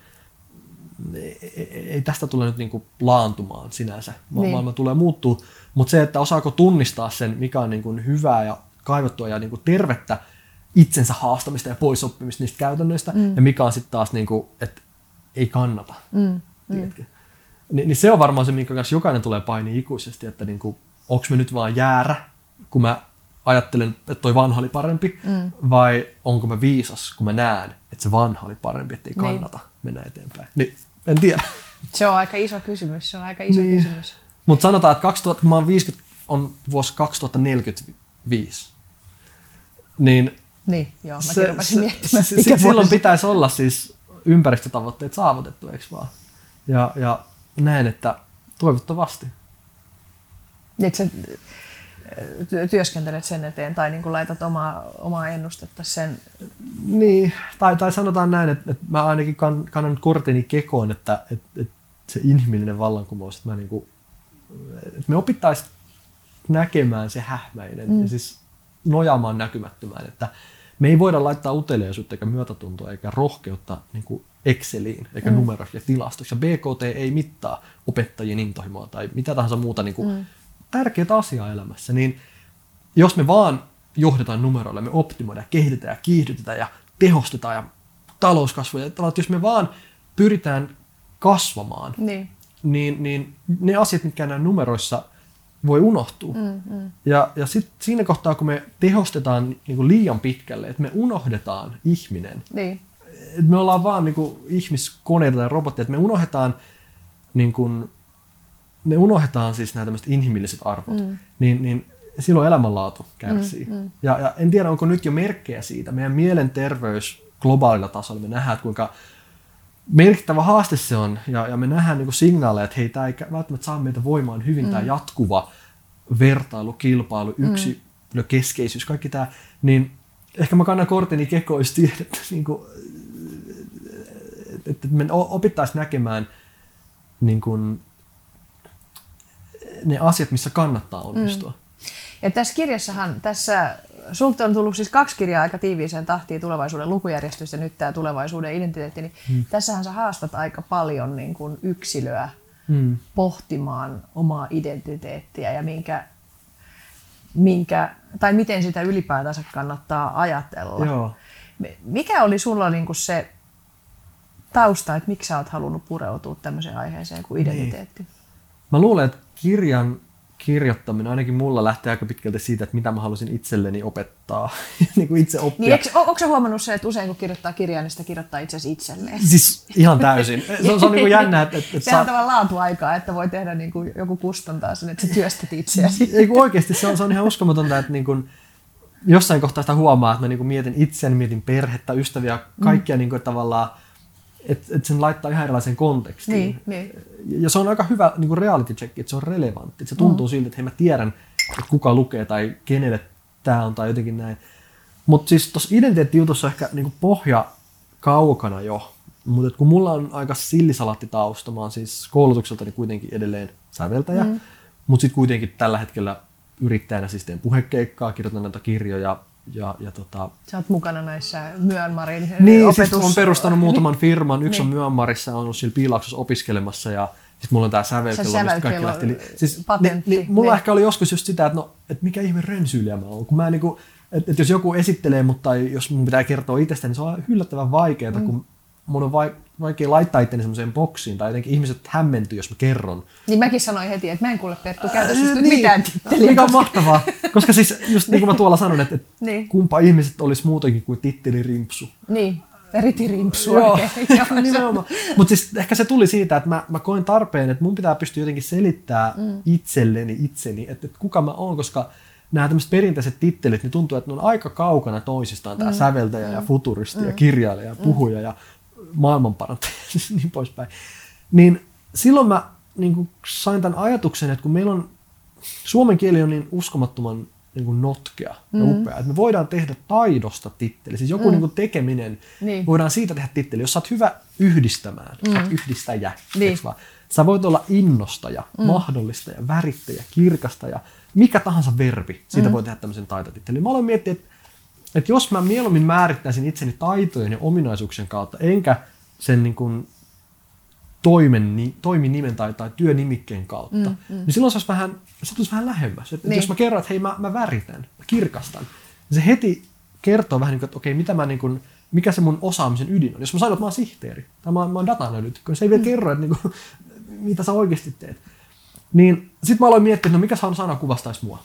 ei tästä tule nyt niin kuin laantumaan sinänsä, niin. maailma tulee muuttuu, mutta se, että osaako tunnistaa sen, mikä on niin kuin hyvää ja kaivattua ja niin kuin tervettä itsensä haastamista ja poisoppimista niistä käytännöistä, mm. ja mikä on sitten taas, niin kuin, että ei kannata. Mm. Mm. Ni, niin se on varmaan se, minkä kanssa jokainen tulee paini ikuisesti, että niin kuin, onko me nyt vaan jäärä, kun mä ajattelen, että toi vanha oli parempi, mm. vai onko mä viisas, kun mä näen, että se vanha oli parempi, että ei niin. kannata niin. mennä eteenpäin. Niin, en tiedä. Se on aika iso kysymys, se on aika iso niin. kysymys. Mutta sanotaan, että 2000, kun mä oon 50, on vuosi 2045. Niin, niin joo, mä se, se, miettimään, se, se, silloin pitäisi olla siis ympäristötavoitteet saavutettu, eikö vaan? Ja, ja näen, että toivottavasti. Eikö sä työskentelet sen eteen tai niin kuin laitat omaa, omaa ennustetta sen? Niin, tai, tai sanotaan näin, että, että mä ainakin kann, kannan korteni kekoon, että, että, että se inhimillinen vallankumous, että, mä niin kuin, että me opittaisiin näkemään se hähmäinen mm. ja siis nojaamaan näkymättömään, että me ei voida laittaa uteliaisuutta eikä myötätuntoa eikä rohkeutta niin kuin Exceliin eikä mm. numeroissa ja tilastoissa. BKT ei mittaa opettajien intohimoa tai mitä tahansa muuta niin kuin mm. Tärkeää asiaa elämässä. Niin jos me vaan johdetaan numeroilla, me optimoidaan, kehitetään ja kiihdytetään ja tehostetaan ja talouskasvu. Ja että jos me vaan pyritään kasvamaan, niin, niin, niin ne asiat, mitkä näin numeroissa voi unohtua. Mm, mm. Ja, ja sit siinä kohtaa, kun me tehostetaan niin kuin liian pitkälle, että me unohdetaan ihminen, niin. että me ollaan vaan niin kuin ihmiskoneita tai robotteja, että me unohdetaan, niin kuin, me unohdetaan siis nämä tämmöiset inhimilliset arvot, mm. niin, niin silloin elämänlaatu kärsii. Mm, mm. Ja, ja en tiedä, onko nyt jo merkkejä siitä. Meidän mielenterveys globaalilla tasolla, me nähdään, että kuinka merkittävä haaste se on, ja, ja me nähdään niin signaaleja, että hei, tämä ei välttämättä saa meitä voimaan hyvin, mm. tämä jatkuva vertailu, kilpailu, mm. yksilökeskeisyys, kaikki tämä, niin ehkä mä kannan korteni kekoon, jos tiedät, että, niin kuin, että me opittaisiin näkemään niin kuin, ne asiat, missä kannattaa onnistua. Mm. Ja tässä kirjassahan, tässä sulta on tullut siis kaksi kirjaa aika tiiviiseen tahtiin tulevaisuuden lukujärjestys ja nyt tämä tulevaisuuden identiteetti, niin hmm. tässähän sä haastat aika paljon niin kuin yksilöä hmm. pohtimaan omaa identiteettiä ja minkä, minkä, tai miten sitä ylipäätänsä kannattaa ajatella. Joo. Mikä oli sulla niin kuin se tausta, että miksi sä oot halunnut pureutua tämmöiseen aiheeseen kuin niin. identiteetti? Niin. Mä luulen, että kirjan kirjoittaminen ainakin mulla lähtee aika pitkälti siitä, että mitä mä halusin itselleni opettaa, niin kuin itse oppia. Niin, eikö, onko sä huomannut se, että usein kun kirjoittaa kirjaa, niin sitä kirjoittaa itse asiassa itselleen? Siis ihan täysin. Se on, se on niin kuin jännä, että... että Sehän on tavallaan laatuaikaa, että voi tehdä niin kuin joku kustantaa sen, että sä työstät itseäsi. Ei kun oikeasti, se on, se on ihan uskomatonta, että niin kuin, jossain kohtaa sitä huomaa, että mä niin kuin mietin itseäni, mietin perhettä, ystäviä, kaikkia mm. niin kuin, tavallaan että et sen laittaa ihan erilaisen kontekstiin. Niin, niin. Ja se on aika hyvä niin kuin reality check, että se on relevantti. Että se tuntuu mm. siltä, että hei mä tiedän, että kuka lukee tai kenelle tämä on tai jotenkin näin. Mutta siis tuossa identiteettijutussa ehkä niin kuin pohja kaukana jo. Mutta kun mulla on aika sillisalattitausta, mä oon siis koulutukseltani kuitenkin edelleen säveltäjä, mm. mutta sitten kuitenkin tällä hetkellä yrittäjänä siis teen puhekeikkaa, kirjoitan näitä kirjoja, ja, ja tota... Sä oot mukana näissä Myanmarin Niin, opetus... siis on perustanut muutaman firman. Yksi niin. on Myanmarissa, on ollut siellä piilauksessa opiskelemassa ja siis mulla on tää sävelkello, mistä kaikki lähti. Siis, patentti. Niin, niin, mulla niin. ehkä oli joskus just sitä, että no, et mikä ihme rönsyyliä mä oon. Kun mä niinku, että et jos joku esittelee mut tai jos mun pitää kertoa itsestäni, niin se on yllättävän vaikeaa, mm. kun mun on vai, vaikea laittaa itteni semmoiseen boksiin, tai jotenkin ihmiset hämmentyy, jos mä kerron. Niin mäkin sanoin heti, että mä en kuule Perttu käytä äh, niin, mitään titteliä. Mikä on mahtavaa, koska siis just niin kuin mä tuolla sanon, että, että niin. kumpa ihmiset olisi muutenkin kuin tittelirimpsu. Niin. Ritirimpsu Joo, Mutta siis ehkä se tuli siitä, että mä, mä koin tarpeen, että mun pitää pystyä jotenkin selittämään mm. itselleni itseni, että, että kuka mä oon, koska nämä tämmöiset perinteiset tittelit, niin tuntuu, että ne on aika kaukana toisistaan, tämä mm. säveltäjä mm. ja futuristi mm. ja kirjailija ja mm. puhuja mm. ja maailmanparantaja ja niin poispäin. Niin silloin mä niin kuin sain tämän ajatuksen, että kun meillä on, suomen kieli on niin uskomattoman niin kuin notkea ja mm. upea, että me voidaan tehdä taidosta titteli, siis joku mm. niin kuin tekeminen, niin. voidaan siitä tehdä titteli, jos sä oot hyvä yhdistämään, mm. sä oot yhdistäjä, niin. vaan? Sä voit olla innostaja, mm. mahdollistaja, värittäjä, kirkastaja, mikä tahansa verbi, siitä mm. voi tehdä tämmöisen taitotittelin. Mä aloin miettiä, että, että jos mä mieluummin määrittäisin itseni taitojen ja ominaisuuksien kautta, enkä sen niin kuin toimen, ni, toiminimen tai, tai työnimikkeen kautta, mm, mm. niin silloin se olisi vähän, se tulisi vähän lähemmäs. Että niin. Jos mä kerron, että hei mä, mä väritän, mä kirkastan, niin se heti kertoo vähän niin kuin, että okei, mitä mä niin kuin, mikä se mun osaamisen ydin on. Jos mä sanon, että mä oon sihteeri tai mä, mä oon datanalytikko, niin se ei vielä mm. kerro, että niin kuin, mitä sä oikeasti teet. Niin sit mä aloin miettiä, että no mikä sana kuvastaisi mua.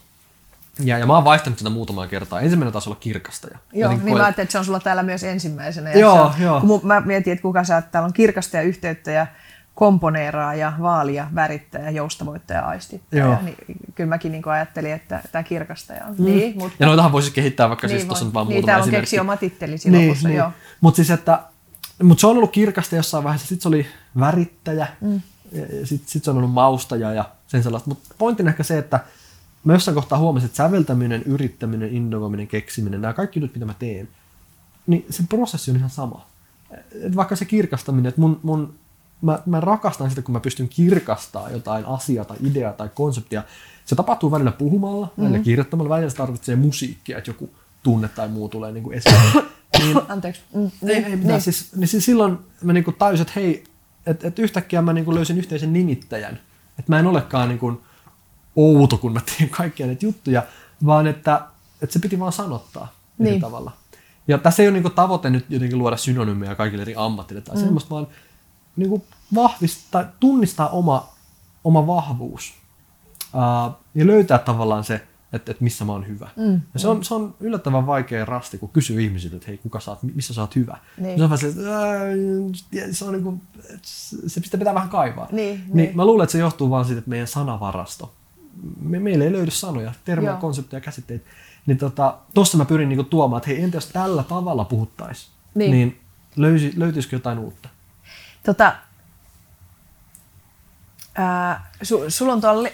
Ja, ja mä oon vaihtanut sitä muutamaa kertaa. Ensimmäinen taas olla kirkastaja. Joo, niin, niin mä ajattelin, että se on sulla täällä myös ensimmäisenä. Ja joo, on, joo. Kun mä mietin, että kuka sä täällä on kirkastaja, yhteyttäjä, komponeeraa ja vaalia, värittäjä, joustavoittaja, aistittaja. Niin, kyllä mäkin niin ajattelin, että tämä kirkastaja on. Mm. Niin, mutta... Ja noitahan voisi kehittää vaikka niin, siis tuossa vaan niin, muutama on keksi oma titteli siinä niin, lopussa, niin. joo. Mutta siis, että mutta se on ollut kirkasta jossain vaiheessa, sitten se oli värittäjä, mm. sitten sit se on ollut maustaja ja sen sellaista. Mutta pointti ehkä se, että mä jossain kohtaa huomasin, että säveltäminen, yrittäminen, innovoiminen, keksiminen, nämä kaikki jutut, mitä mä teen, niin se prosessi on ihan sama. Et vaikka se kirkastaminen, että mun, mun mä, mä rakastan sitä, kun mä pystyn kirkastamaan jotain asiaa tai ideaa tai konseptia. Se tapahtuu välillä puhumalla, mm-hmm. välillä kirjoittamalla, välillä se tarvitsee musiikkia, että joku tunne tai muu tulee niin kuin esiin. niin, Anteeksi. Mm, ei, niin, ei mitään. Niin. Siis, niin siis silloin mä niin kuin tajusin, että hei, että et yhtäkkiä mä niin kuin löysin yhteisen nimittäjän. Että mä en olekaan niin kuin outo, kun mä teen kaikkia näitä juttuja, vaan että, että se piti vaan sanottaa niin. tavalla. Ja tässä ei ole niin tavoite nyt jotenkin luoda synonyymeja kaikille eri ammatille tai mm. semmoista, vaan niin kuin vahvistaa, tunnistaa oma, oma vahvuus uh, ja löytää tavallaan se, että, että missä mä oon hyvä. Mm, ja se, on, se on yllättävän vaikea rasti, kun kysyy ihmisiltä, että hei, kuka sä oot, missä sä oot hyvä. Niin. Se on se, että se, on niin kuin, se pitää, pitää vähän kaivaa. Niin, niin, niin. Mä luulen, että se johtuu vaan siitä, että meidän sanavarasto, me, meillä ei löydy sanoja, termejä, konsepteja, käsitteitä. Niin tota, mä pyrin niinku tuomaan, että hei, entä jos tällä tavalla puhuttaisiin, niin, niin löysi, löytyisikö jotain uutta? Tota, ää, su, sulla on tuolla,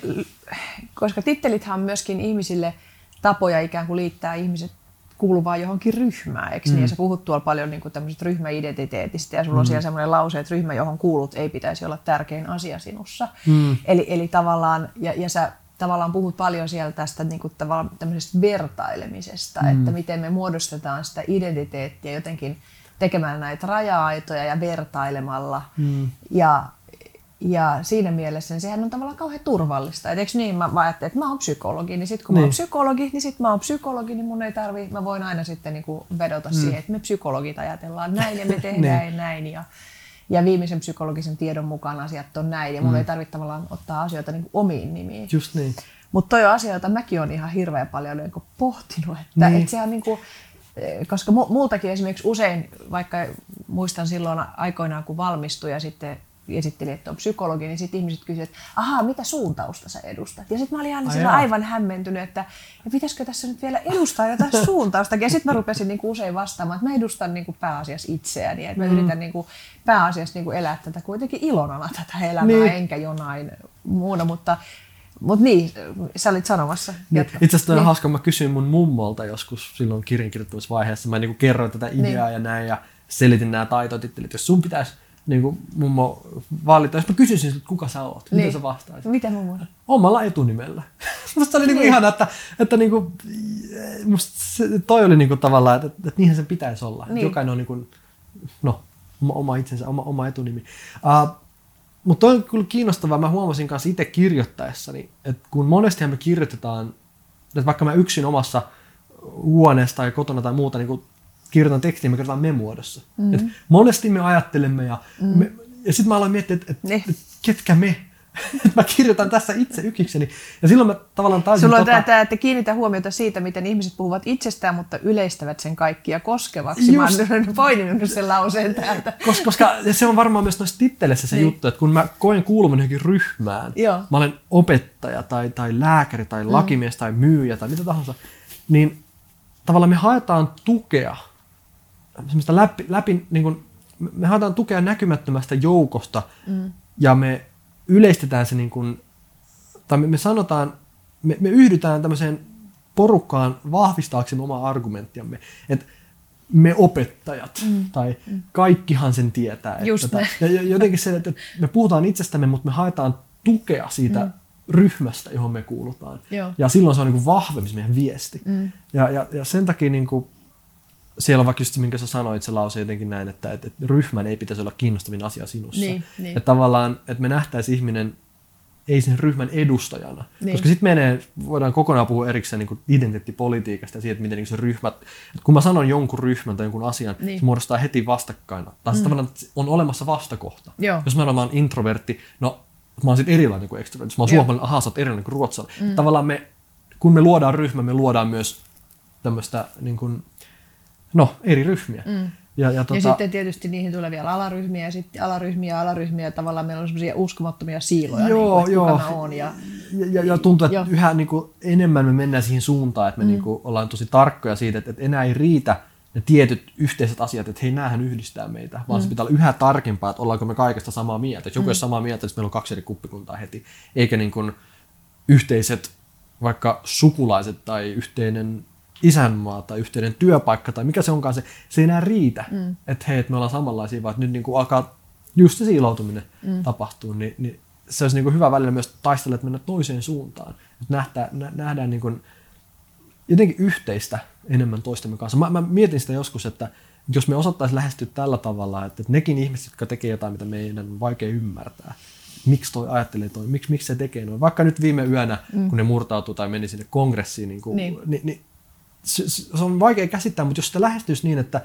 koska tittelithän on myöskin ihmisille tapoja ikään kuin liittää ihmiset kuuluvaa johonkin ryhmään, eikö mm. niin? Ja sä puhut tuolla paljon niin kuin ryhmäidentiteetistä ja sulla mm. on siellä semmoinen lause, että ryhmä, johon kuulut, ei pitäisi olla tärkein asia sinussa. Mm. Eli, eli tavallaan, ja, ja sä tavallaan puhut paljon siellä tästä niin kuin tavallaan tämmöisestä vertailemisesta, mm. että miten me muodostetaan sitä identiteettiä jotenkin tekemään näitä raja-aitoja ja vertailemalla. Mm. Ja, ja siinä mielessä niin sehän on tavallaan kauhean turvallista. Et eikö niin, mä, mä ajattelin, että mä oon psykologi, niin sitten kun niin. mä oon niin. psykologi, niin sitten mä oon psykologi, niin mun ei tarvi, mä voin aina sitten niin kuin vedota mm. siihen, että me psykologit ajatellaan näin ja me tehdään niin. näin. Ja, ja viimeisen psykologisen tiedon mukaan asiat on näin, ja mun mm. ei tarvitse tavallaan ottaa asioita niin kuin omiin nimiin. Just niin. Mutta toi on asia, jota mäkin olen ihan hirveän paljon niin kuin pohtinut, että niin. et se on niin kuin, koska multakin esimerkiksi usein, vaikka muistan silloin aikoinaan kun valmistui ja sitten esitteli, että on psykologi, niin sitten ihmiset kysyivät, että ahaa, mitä suuntausta sä edustat? Ja sitten mä olin aina Ai aivan hämmentynyt, että ja pitäisikö tässä nyt vielä edustaa jotain suuntausta? Ja sitten mä rupesin niinku usein vastaamaan, että mä edustan niinku pääasiassa itseäni, että mä mm. yritän niinku pääasiassa niinku elää tätä kuitenkin ilonana tätä elämää, niin. enkä jonain muuna, mutta mutta niin, sä olit sanomassa. Niin. Itse asiassa niin. hauska, mä kysyin mun mummolta joskus silloin kirjankirjoittamisvaiheessa. Mä niinku kerroin tätä niin. ideaa niin. ja näin ja selitin nämä taitotittelit. Jos sun pitäisi niin kuin mummo valita, jos mä kysyisin että kuka sä oot, niin. mitä sä vastaisit? Mitä mummo? Omalla etunimellä. musta oli niin. niin ihana, että, että niin kuin, musta se, toi oli niin kuin tavallaan, että, että, niinhän sen pitäisi olla. Niin. Jokainen on niin kuin, no, oma, oma itsensä, oma, oma etunimi. Uh, mutta on kyllä kiinnostavaa, mä huomasin kanssa itse kirjoittaessani, että kun monestihan me kirjoitetaan, että vaikka mä yksin omassa huoneessa tai kotona tai muuta niin kirjoitan tekstiä, me kirjoitan me muodossa. Mm-hmm. Et monesti me ajattelemme ja, mm-hmm. me, ja sitten mä aloin miettiä, että et, et, ketkä me. mä kirjoitan tässä itse ykikseni. Ja silloin mä tavallaan taisin Sulla on tota, tämä, että kiinnitä huomiota siitä, miten ihmiset puhuvat itsestään, mutta yleistävät sen kaikkia koskevaksi. Mä Just. oon poiminut sen lauseen täältä. koska, koska se on varmaan myös noissa titteleissä se Niin. juttu, että kun mä koen kuuluvan johonkin ryhmään, Joo. mä olen opettaja tai, tai lääkäri tai lakimies tai myyjä tai mitä tahansa, niin tavallaan me haetaan tukea, semmoista läpi, läpi niin kuin, me haetaan tukea näkymättömästä joukosta mm. ja me yleistetään se niin kuin, tai me, me sanotaan, me, me yhdytään tämmöiseen porukkaan vahvistaaksemme omaa argumenttiamme, että me opettajat mm. tai kaikkihan sen tietää. Että Just tätä- näin. ja jo- jotenkin se, että me puhutaan itsestämme, mutta me haetaan tukea siitä mm. ryhmästä, johon me kuulutaan. Joo. Ja silloin se on niin kuin vahvempi se meidän viesti. Mm. Ja, ja, ja sen takia niin kuin, siellä on vaikka just se, minkä sä sanoit, se lause jotenkin näin, että, että, että ryhmän ei pitäisi olla kiinnostavin asia sinussa. Niin, niin. Että tavallaan, että me nähtäisiin ihminen ei sen ryhmän edustajana. Niin. Koska sitten menee, voidaan kokonaan puhua erikseen niin identiteettipolitiikasta ja siitä, että miten niin se ryhmät, että kun mä sanon jonkun ryhmän tai jonkun asian, Niin. se muodostaa heti vastakkain. Tai mm. tavallaan on olemassa vastakohta. Joo. Jos mä olen introvertti, no mä oon sitten erilainen kuin extrovertti. Jos mä oon suomalainen, ahaa, sä oot erilainen kuin ruotsalainen. Mm. Tavallaan me, kun me luodaan ryhmä, me luodaan myös tämmöistä niin kuin, no, eri ryhmiä. Mm. Ja, ja, tota, Ja sitten tietysti niihin tulee vielä alaryhmiä ja sitten alaryhmiä ja alaryhmiä. Ja tavallaan meillä on semmoisia uskomattomia siiloja, Joo, niin kuin, joo. että kuka mä oon. Ja, Ja, ja, ja tuntuu, että Joo. yhä niin kuin, enemmän me mennään siihen suuntaan, että me mm. niin kuin, ollaan tosi tarkkoja siitä, että, että enää ei riitä ne tietyt yhteiset asiat, että hei, näähän yhdistää meitä, vaan mm. se pitää olla yhä tarkempaa, että ollaanko me kaikesta samaa mieltä. Että joku mm. ole samaa mieltä, että meillä on kaksi eri kuppikuntaa heti, eikä niin kuin, yhteiset vaikka sukulaiset tai yhteinen isänmaa tai yhteinen työpaikka tai mikä se onkaan se, se ei enää riitä, mm. että hei, että me ollaan samanlaisia, vaan että nyt niin kuin alkaa just se siiloutuminen mm. tapahtuu, niin, niin se olisi niin kuin hyvä välillä myös taistella, että mennä toiseen suuntaan. Että nähdään, nä, nähdään niin kuin jotenkin yhteistä enemmän toistemme kanssa. Mä, mä mietin sitä joskus, että jos me osattaisiin lähestyä tällä tavalla, että, että nekin ihmiset, jotka tekee jotain, mitä meidän on vaikea ymmärtää, miksi toi ajattelee toi, miksi, miksi se tekee noin. Vaikka nyt viime yönä, mm. kun ne murtautuu tai meni sinne kongressiin, niin, kuin, Niin. niin, niin se, se on vaikea käsittää, mutta jos sitä lähestyisi niin, että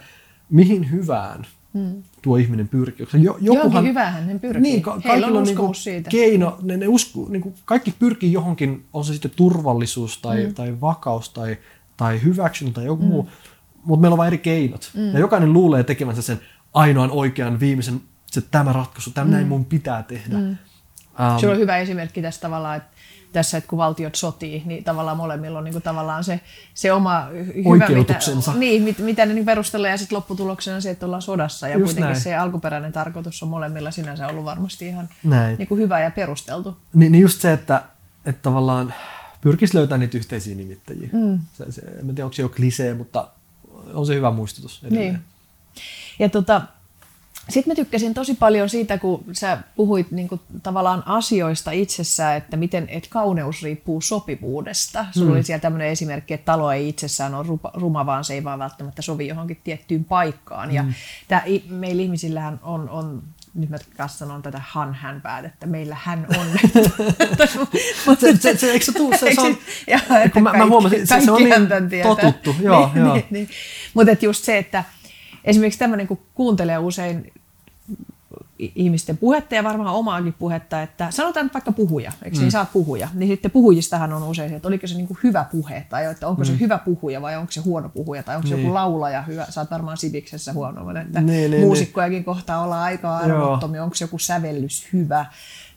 mihin hyvään mm. tuo ihminen pyrkii. Jo, Johonkin hyväähän ne pyrkii. Niin, ka- Heillä on on niinku siitä. keino, ne, ne usko, niinku, kaikki pyrkii johonkin, on se sitten turvallisuus tai, mm. tai vakaus tai, tai hyväksyntä tai joku mm. muu, mutta meillä on vain eri keinot. Mm. Ja jokainen luulee tekevänsä sen ainoan oikean viimeisen, se tämä ratkaisu, tämä mm. näin mun pitää tehdä. Mm. Um, Se on hyvä esimerkki tässä tavallaan, että tässä, että kun valtiot sotii, niin tavallaan molemmilla on niin kuin tavallaan se, se oma hy- hyvä. Mitä, niin, mit, mitä ne niin perustelee, ja sitten lopputuloksena se, että ollaan sodassa. Ja Just kuitenkin näin. se alkuperäinen tarkoitus on molemmilla sinänsä ollut varmasti ihan Näin. niin kuin hyvä ja perusteltu. Niin, niin just se, että, että tavallaan pyrkisi löytämään niitä yhteisiä nimittäjiä. Mm. Se, se, en tiedä, onko se jo klisee, mutta on se hyvä muistutus edelleen. Niin. Ja tota, sitten mä tykkäsin tosi paljon siitä, kun sä puhuit niin kuin, tavallaan asioista itsessään, että miten et kauneus riippuu sopivuudesta. Sulla mm. oli siellä tämmöinen esimerkki, että talo ei itsessään ole rupa, ruma, vaan se ei vaan välttämättä sovi johonkin tiettyyn paikkaan. Mm. Ja tää, meillä ihmisillähän on, on nyt mä kanssa sanon tätä han hän päätettä, meillä hän on. Se, se, se, eikö se tuu? Se, se on, Ja, että kun mä, mä huomasin, se, se on niin totuttu. Joo, niin, joo. Niin, niin. Mutta just se, että esimerkiksi tämmöinen, kun kuuntelee usein ihmisten puhetta ja varmaan omaakin puhetta, että sanotaan nyt vaikka puhuja, eikö mm. niin sä oot puhuja, niin sitten puhujistahan on usein se, että oliko se niinku hyvä puhe, tai että onko mm. se hyvä puhuja vai onko se huono puhuja, tai onko se Niin. joku laulaja hyvä, sä oot varmaan Siviksessä huono, että Niin, niin, muusikkojakin kohtaa olla aika arvottomia, onko joku sävellys hyvä,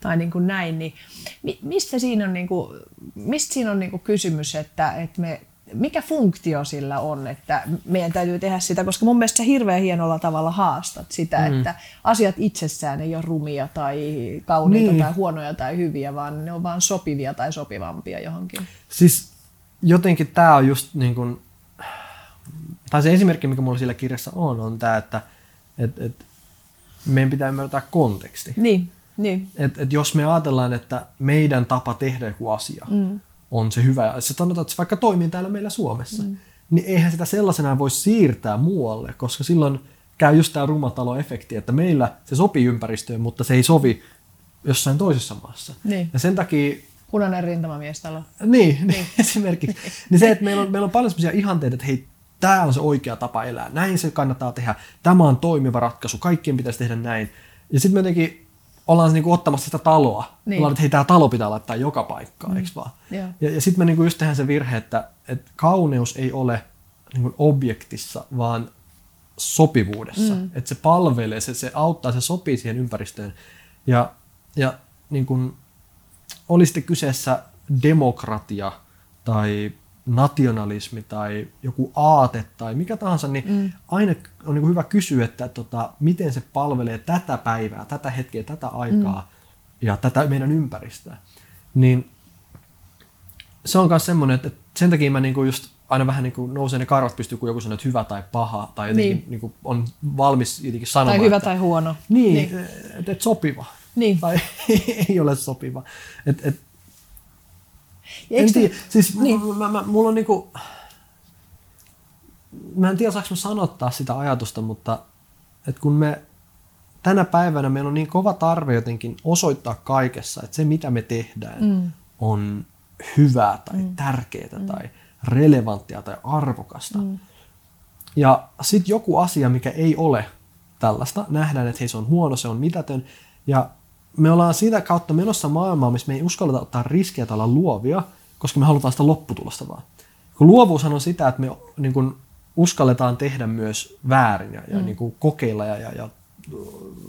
tai niin kuin näin, niin mi- mistä siinä on, niin kuin, mistä siinä on niin kuin kysymys, että, että me, mikä funktio sillä on, että meidän täytyy tehdä sitä, koska mun mielestä sä hirveän hienolla tavalla haastat sitä, mm. että asiat itsessään ei ole rumia tai kauniita Niin. tai huonoja tai hyviä, vaan ne on vaan sopivia tai sopivampia johonkin. Siis jotenkin tämä on just niin kuin, tai se esimerkki, mikä mulla siellä kirjassa on, on tämä, että et, et, meidän pitää ymmärtää konteksti. Niin, niin. Et, et jos me ajatellaan, että meidän tapa tehdä joku asia mm. On se hyvä, ja se sanotaan, että se vaikka toimii täällä meillä Suomessa, mm. niin eihän sitä sellaisenaan voi siirtää muualle, koska silloin käy just tämä rumatalo-efekti, että meillä se sopii ympäristöön, mutta se ei sovi jossain toisessa maassa. Niin. Ja sen takia Punainen rintamamiestalo. niin, niin. esimerkiksi. niin se, että meillä on, meillä on paljon sellaisia ihanteita, että hei, tämä on se oikea tapa elää, näin se kannattaa tehdä, tämä on toimiva ratkaisu, kaikkien pitäisi tehdä näin. Ja sitten me jotenkin ollaan niinku ottamassa sitä taloa. Niin. Ollaan, että hei, tämä talo pitää laittaa joka paikkaan, mm. eikö vaan? Yeah. Ja, ja sitten me niinku just tehdään se virhe, että, että kauneus ei ole niinku objektissa, vaan sopivuudessa. Mm. Että se palvelee, se, se auttaa, se sopii siihen ympäristöön. Ja, ja niin kun, oli sitten kyseessä demokratia tai nationalismi tai joku aate tai mikä tahansa, niin mm. aina on niin hyvä kysyä, että tota, miten se palvelee tätä päivää, tätä hetkeä, tätä aikaa mm. ja tätä meidän ympäristöä. Niin se on myös semmoinen, että sen takia mä niinku just aina vähän niin kuin nousee ne karvat pystyy, kun joku sanoo, että hyvä tai paha, tai jotenkin niin. Niin kuin on valmis jotenkin sanomaan. Tai hyvä että, tai huono. Niin, niin. että et sopiva. Niin. Tai ei ole sopiva. Et, et, en tiedä, siis niin. mä, mä, mulla on niinku, mä en tiedä saanko mä sanottaa sitä ajatusta, mutta et kun me tänä päivänä meillä on niin kova tarve jotenkin osoittaa kaikessa, että se mitä me tehdään mm. on hyvää tai mm. tärkeää mm. tai relevanttia tai arvokasta. Mm. Ja sitten joku asia, mikä ei ole tällaista, nähdään, että hei se on huono, se on mitätön. Ja me ollaan siitä kautta menossa maailmaa, missä me ei uskalleta ottaa riskejä tai olla luovia, koska me halutaan sitä lopputulosta vaan. Kun luovuushan on sitä, että me niin kun, uskalletaan tehdä myös väärin ja, ja mm. niin kuin, kokeilla ja, ja, ja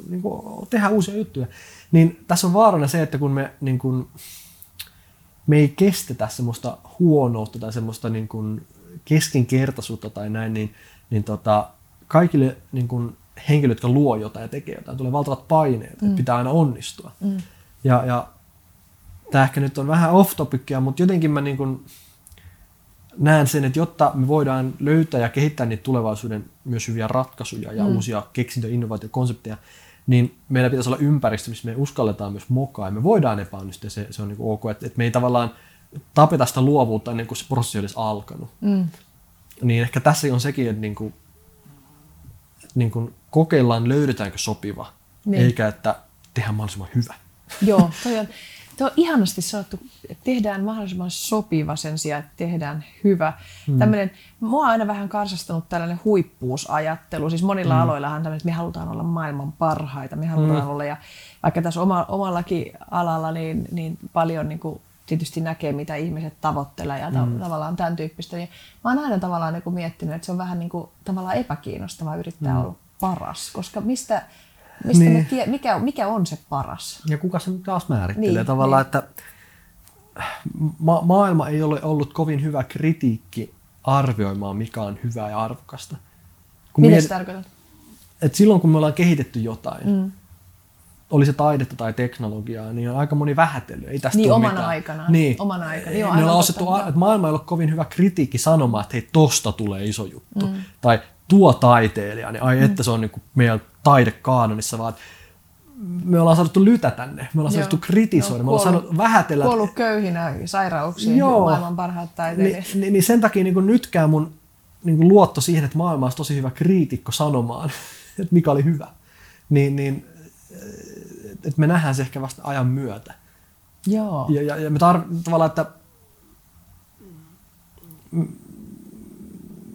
niin kuin, tehdä uusia juttuja. Niin tässä on vaarana se, että kun me niin kun, me ei kestetä semmoista huonoutta tai semmoista niin kuin keskinkertaisuutta tai näin, niin, niin tota, kaikille niin kuin henkilöt, jotka luo jotain ja tekee jotain, tulee valtavat paineet, mm. että pitää aina onnistua. Mm. Ja, ja tämä ehkä nyt on vähän off topicia, mutta jotenkin mä niin kuin näen sen, että jotta me voidaan löytää ja kehittää niitä tulevaisuuden myös hyviä ratkaisuja ja mm. uusia keksintöjä, innovaatiokonsepteja, niin meillä pitäisi olla ympäristö, missä me uskalletaan myös mokaa ja me voidaan epäonnistua se, se on niin ok, että, että me ei tavallaan tapeta sitä luovuutta ennen kuin se prosessi olisi alkanut. Mm. Niin ehkä tässä on sekin, että niin kuin, niin kuin kokeillaan löydetäänkö sopiva, niin. eikä että tehdään mahdollisimman hyvä. Joo, toi on, Tuo on ihanasti sanottu, että tehdään mahdollisimman sopiva sen sijaan, että tehdään hyvä. Mm. Tämmöinen, mua on aina vähän karsastanut tällainen huippuusajattelu. Siis monilla mm. aloillahan tämmöinen, että me halutaan olla maailman parhaita, me halutaan mm. olla. Ja vaikka tässä oma, omallakin alalla niin, niin paljon niin kuin tietysti näkee, mitä ihmiset tavoittelee ja ta- mm. tavallaan tämän tyyppistä. Niin mä oon aina tavallaan niin kuin miettinyt, että se on vähän niin kuin, tavallaan epäkiinnostavaa yrittää mm. olla paras, koska mistä Mistä niin. me tie, mikä, mikä on se paras? Ja kuka se taas määrittelee niin, tavallaan, niin. että ma- maailma ei ole ollut kovin hyvä kritiikki arvioimaan, mikä on hyvää ja arvokasta. Kun Mitä miet... tarkoittaa? Et silloin kun me ollaan kehitetty jotain, mm. oli se taidetta tai teknologiaa, niin on aika moni vähätellyt. Ei tästä niin omana mitään. aikanaan. Niin. Omana aikana. Joo, me ollaan osettu, että maailma ei ole kovin hyvä kritiikki sanomaan, että hei, tosta tulee iso juttu. Mm. Tai tuo taiteilija, niin ai mm. että se on niin kuin meidän taidekaanonissa, vaan me ollaan saatu lytä tänne, me ollaan saatu kritisoida, Joo, me ollaan saanut vähätellä. Kuollut köyhinä sairauksiin, Joo. maailman parhaat taiteilijat. Ni, niin, niin sen takia niin nytkään mun niin luotto siihen, että maailma olisi tosi hyvä kriitikko sanomaan, että mikä oli hyvä, niin, niin että me nähdään se ehkä vasta ajan myötä. Joo. Ja, ja, ja me tar- tavallaan, että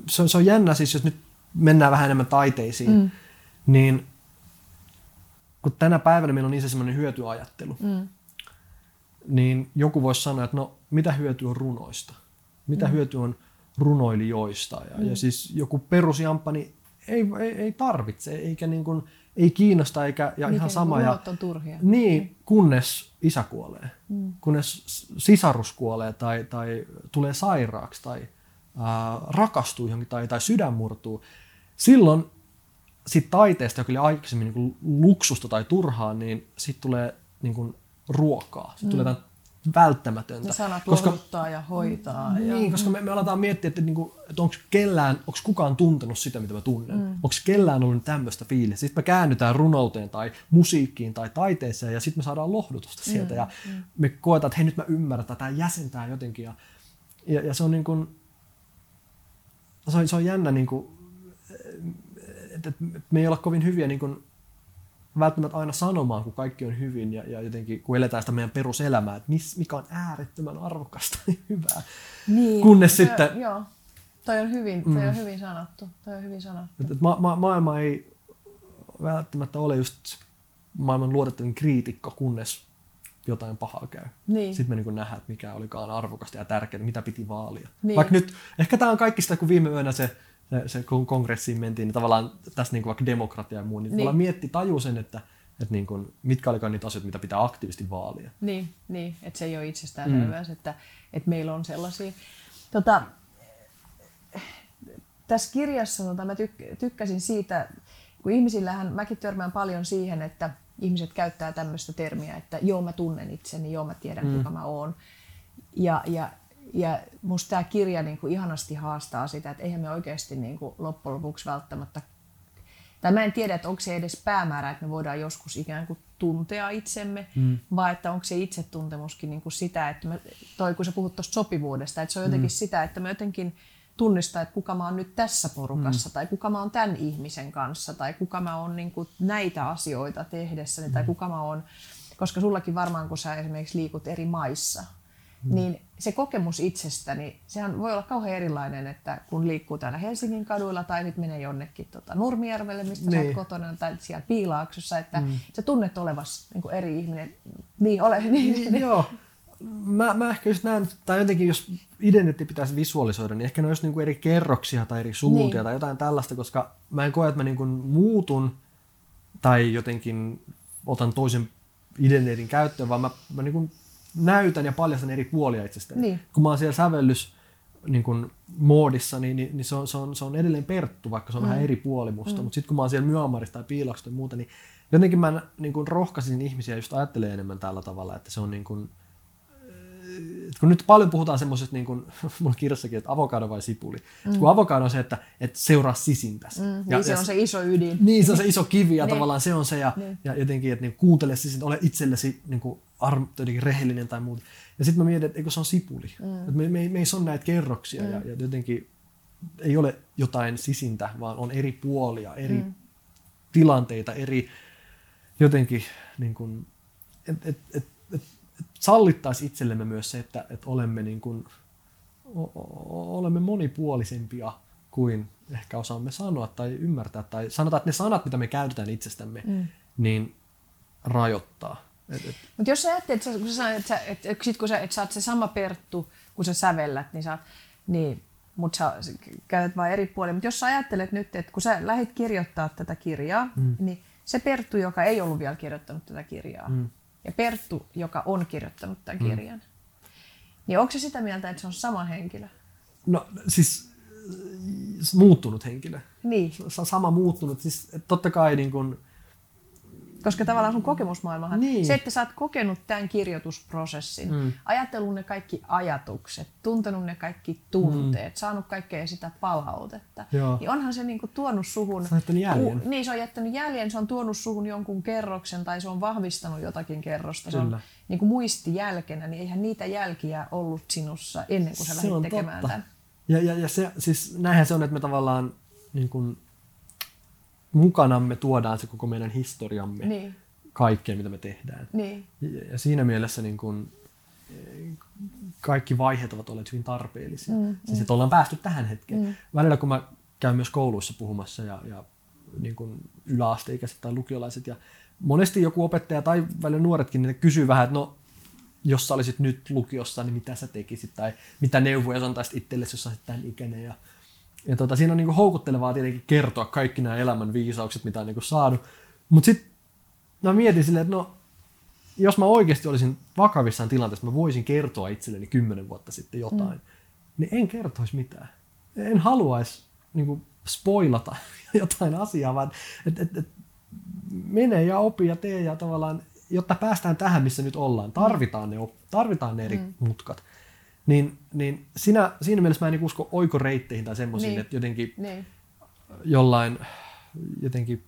se, se on jännä siis, jos nyt mennään vähän enemmän taiteisiin, mm. Niin kun tänä päivänä meillä on niin se semmoinen hyötyajattelu, mm. niin joku voisi sanoa, että no mitä hyötyä on runoista? Mitä mm. hyötyä on runoilijoista? Ja, mm. ja siis joku perusjamppa, niin ei, ei, ei tarvitse, eikä niin kuin, ei kiinnosta, eikä ja Mikä ihan sama. Ja, on turhia. Niin, kunnes isä kuolee, mm. kunnes sisarus kuolee tai, tai tulee sairaaksi tai ää, rakastuu johonkin tai, tai sydän murtuu silloin sit taiteesta, joka oli aikaisemmin niin luksusta tai turhaa, niin sitten tulee niin kuin ruokaa. Sitten mm. tulee välttämätöntä. Ne sanat koska, ja hoitaa. Niin, ja... koska me, me aletaan miettiä, että, niinku, että onko kellään, onko kukaan tuntenut sitä, mitä mä tunnen. Mm. Onko kellään ollut tämmöistä fiilistä. Sitten me käännytään runouteen tai musiikkiin tai taiteeseen ja sitten me saadaan lohdutusta mm. sieltä. Ja mm. me koetaan, että hei nyt mä ymmärrän, tämä jäsentää jotenkin. Ja, ja, ja se on niin kuin, se on, se on jännä niin kuin, että, että me ei olla kovin hyviä niin kuin, välttämättä aina sanomaan, kun kaikki on hyvin ja, ja jotenkin kun eletään sitä meidän peruselämää, että mis, mikä on äärettömän arvokasta ja hyvää. Niin, Kunnes jo, sitten joo. Toi on hyvin, toi mm. on hyvin sanottu. Toi on hyvin sanottu. Et, et ma- ma- maailma ei välttämättä ole just maailman luotettavin kriitikko, kunnes jotain pahaa käy. Niin. Sitten me niin nähdään, että mikä olikaan arvokasta ja tärkeää, mitä piti vaalia. Niin. Vaikka nyt, ehkä tämä on kaikista, kun viime yönä se, se, kun kongressiin mentiin, niin tavallaan tässä niin kuin vaikka demokratia ja muu, niin, niin. mietti, taju sen, että, että niin kuin, mitkä olikaan niitä asioita, mitä pitää aktiivisesti vaalia. Niin, niin että se ei ole itsestäänselvää, mm. että, että meillä on sellaisia. Tota, tässä kirjassa tota, mä tyk- tykkäsin siitä, kun ihmisillähän, mäkin törmään paljon siihen, että ihmiset käyttää tämmöistä termiä, että joo mä tunnen itseni, joo mä tiedän mm. kuka mä oon. Ja, ja, ja musta tämä kirja niin kuin ihanasti haastaa sitä, että eihän me oikeasti niin kuin loppujen lopuksi välttämättä, tai mä en tiedä, että onko se edes päämäärä, että me voidaan joskus ikään kuin tuntea itsemme, mm. vai että onko se itsetuntemuskin niin kuin sitä, että me, toi kun sä puhut tuosta sopivuudesta, että se on jotenkin mm. sitä, että me jotenkin tunnistaa, että kuka mä oon nyt tässä porukassa, mm. tai kuka mä oon tämän ihmisen kanssa, tai kuka mä oon niin kuin näitä asioita tehdessäni, mm. tai kuka mä oon, koska sullakin varmaan, kun sä esimerkiksi liikut eri maissa, mm. Niin se kokemus itsestäni, sehän voi olla kauhean erilainen, että kun liikkuu täällä Helsingin kaduilla, tai nyt menee jonnekin tota Nurmijärvelle, mistä niin. sä oot niin. kotona, tai siellä Piilaaksossa, että mm. sä tunnet olevas niin eri ihminen. Niin, ole. Niin, niin, joo mä, mä ehkä just näen, tai jotenkin jos identiteetti pitäisi visualisoida, niin ehkä ne olisi niinku eri kerroksia tai eri suuntia niin. tai jotain tällaista, koska mä en koe, että mä niinku muutun tai jotenkin otan toisen identiteetin käyttöön, vaan mä, mä niinku näytän ja paljastan eri puolia itsestäni. Niin. Kun mä oon siellä sävellys niin kuin moodissa, niin, niin, niin se, on, se, on, se on edelleen Perttu, vaikka se on mm. vähän eri puoli musta. Mm. Mutta sitten kun mä oon siellä Myanmarissa tai Piilaksossa tai muuta, niin jotenkin mä niin rohkaisin ihmisiä just ajattelee enemmän tällä tavalla, että se on niin kuin, kun nyt paljon puhutaan semmoisesta, niin kuin mulla kirjassakin, että avokado vai sipuli. Mm. Kun avokado on se, että, että seuraa sisintäsi. Mm, ja, niin se ja, on se iso ydin. Niin, se on se iso kivi ja niin. tavallaan se on se. Ja, niin. ja jotenkin, että niin, kuuntele sisintä, ole itsellesi niin kuin, arm, jotenkin rehellinen tai muuta. Ja sitten mä mietin, että eikö se on sipuli. Mm. Että me, me, me, ei ole näitä kerroksia mm. ja, ja jotenkin ei ole jotain sisintä, vaan on eri puolia, eri mm. tilanteita, eri jotenkin niin kuin, et, et, et, sallittaisi itsellemme myös se, että, että olemme, niin kuin, olemme monipuolisempia kuin ehkä osaamme sanoa tai ymmärtää. Tai sanotaan, että ne sanat, mitä me käytetään itsestämme, mm. niin rajoittaa. Mutta jos sä ajattelet, että, kun sä, että, sä, että, että, sit kun sä, että sä oot se sama Perttu, kun sä sävellät, niin sä niin, mutta sä käytät vain eri puolia. Mutta jos sä ajattelet nyt, että kun sä lähdit kirjoittaa tätä kirjaa, mm. niin se Perttu, joka ei ollut vielä kirjoittanut tätä kirjaa, mm ja Perttu, joka on kirjoittanut tämän mm. kirjan. Mm. Niin onko se sitä mieltä, että se on sama henkilö? No siis muuttunut henkilö. Niin. Sama muuttunut. Siis totta kai niin kun, koska tavallaan sun kokemusmaailmahan, niin. se, että sä oot kokenut tämän kirjoitusprosessin, mm. ajatellut ne kaikki ajatukset, tuntenut ne kaikki tunteet, mm. saanut kaikkea sitä palautetta, Joo. niin onhan se niinku tuonut suhun... Se on jättänyt jäljen. Ku, niin, se on jättänyt jäljen, se on tuonut suhun jonkun kerroksen tai se on vahvistanut jotakin kerrosta. Kyllä. Se on niinku muistijälkenä, niin eihän niitä jälkiä ollut sinussa ennen kuin sä lähdit tekemään totta. tämän. Ja, ja, ja se, siis näinhän se on, että me tavallaan niin kuin, mukanamme tuodaan se koko meidän historiamme niin. kaikkeen, mitä me tehdään. Niin. Ja, siinä mielessä niin kun, kaikki vaiheet ovat olleet hyvin tarpeellisia. Mm, siis, mm. että ollaan päästy tähän hetkeen. Mm. Välillä kun mä käyn myös kouluissa puhumassa ja, ja niin kuin yläasteikäiset tai lukiolaiset ja monesti joku opettaja tai välillä nuoretkin niin kysyy vähän, että no jos sä olisit nyt lukiossa, niin mitä sä tekisit tai mitä neuvoja sä antaisit itsellesi, jos sä olisit tämän ikäinen ja ja tota, siinä on niinku houkuttelevaa tietenkin kertoa kaikki nämä elämän viisaukset, mitä on niinku saanut. Mutta sitten mä mietin silleen, että no, jos mä oikeasti olisin vakavissaan tilanteessa, mä voisin kertoa itselleni kymmenen vuotta sitten jotain, mm. niin en kertoisi mitään. En haluaisi niinku spoilata jotain asiaa, vaan et, et, et, mene ja opi ja tee ja tavallaan, jotta päästään tähän, missä nyt ollaan. Tarvitaan ne, tarvitaan ne eri mm. mutkat. Niin, niin siinä, siinä mielessä mä en niin usko oikoreitteihin tai semmoisiin, niin. että jotenkin niin. jollain jotenkin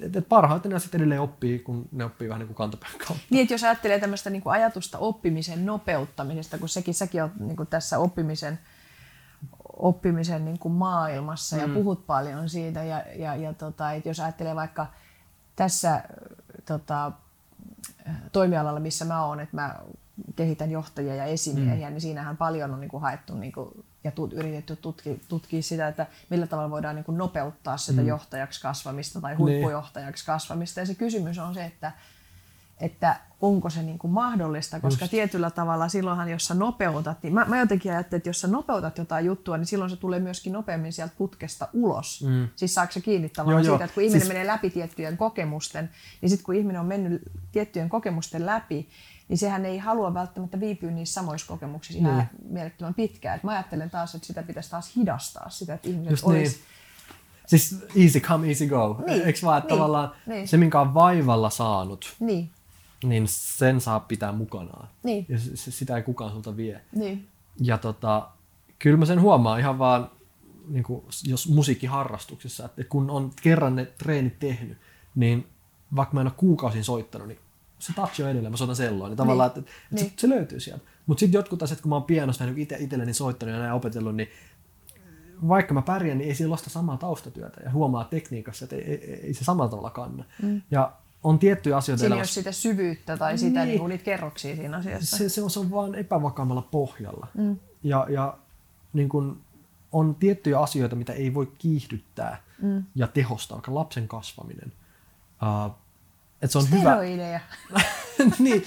että et parhaiten ne sitten edelleen oppii, kun ne oppii vähän niin kuin kantapään kautta. Niin, että jos ajattelee tämmöistä niin kuin ajatusta oppimisen nopeuttamisesta, kun sekin, säkin on niin kuin tässä oppimisen, oppimisen niin kuin maailmassa mm. ja puhut paljon siitä. Ja, ja, ja tota, että jos ajattelee vaikka tässä tota, toimialalla, missä mä oon, että mä kehitän johtajia ja esimiehiä, mm. niin siinähän paljon on niin kuin haettu niin kuin ja tut, yritetty tutkia, tutkia sitä, että millä tavalla voidaan niin kuin nopeuttaa sitä mm. johtajaksi kasvamista tai huippujohtajaksi kasvamista. Ja se kysymys on se, että, että onko se niin kuin mahdollista, koska Just. tietyllä tavalla silloinhan, jos sä nopeutat, niin mä, mä jotenkin ajattelen, että jos sä nopeutat jotain juttua, niin silloin se tulee myöskin nopeammin sieltä putkesta ulos. Mm. Siis saako se kiinni tavallaan joo, siitä, että kun ihminen siis... menee läpi tiettyjen kokemusten, niin sitten kun ihminen on mennyt tiettyjen kokemusten läpi, niin sehän ei halua välttämättä viipyä niissä samoissa kokemuksissa ihan niin. mielettömän pitkään. Et mä ajattelen taas, että sitä pitäisi taas hidastaa, sitä, että ihmiset Just olisi... Niin. Siis easy come, easy go. Niin. Eikö vaan, että niin. tavallaan niin. se, minkä on vaivalla saanut, niin. niin sen saa pitää mukanaan. Niin. Ja sitä ei kukaan sulta vie. Niin. Ja tota, kyllä mä sen huomaan ihan vaan, niin kuin, jos musiikkiharrastuksessa, että kun on kerran ne treenit tehnyt, niin vaikka mä en ole kuukausin soittanut, niin se touch on edelleen, mä soitan selloa, niin tavallaan, niin. että, että niin. se, se, löytyy sieltä. Mutta sitten jotkut asiat, kun mä oon pianosta niin itse itselleni soittanut ja näin opetellut, niin vaikka mä pärjään, niin ei siinä sitä samaa taustatyötä ja huomaa tekniikassa, että ei, ei, ei se samalla tavalla kanna. Mm. Ja on tiettyjä asioita Siinä ei ole sitä syvyyttä tai sitä niin. Niin niitä kerroksia siinä asiassa. Se, se, on, se on vaan epävakaammalla pohjalla. Mm. Ja, ja niin kun, on tiettyjä asioita, mitä ei voi kiihdyttää mm. ja tehostaa, vaikka lapsen kasvaminen. Uh, että se on Steroideja. hyvä. niin,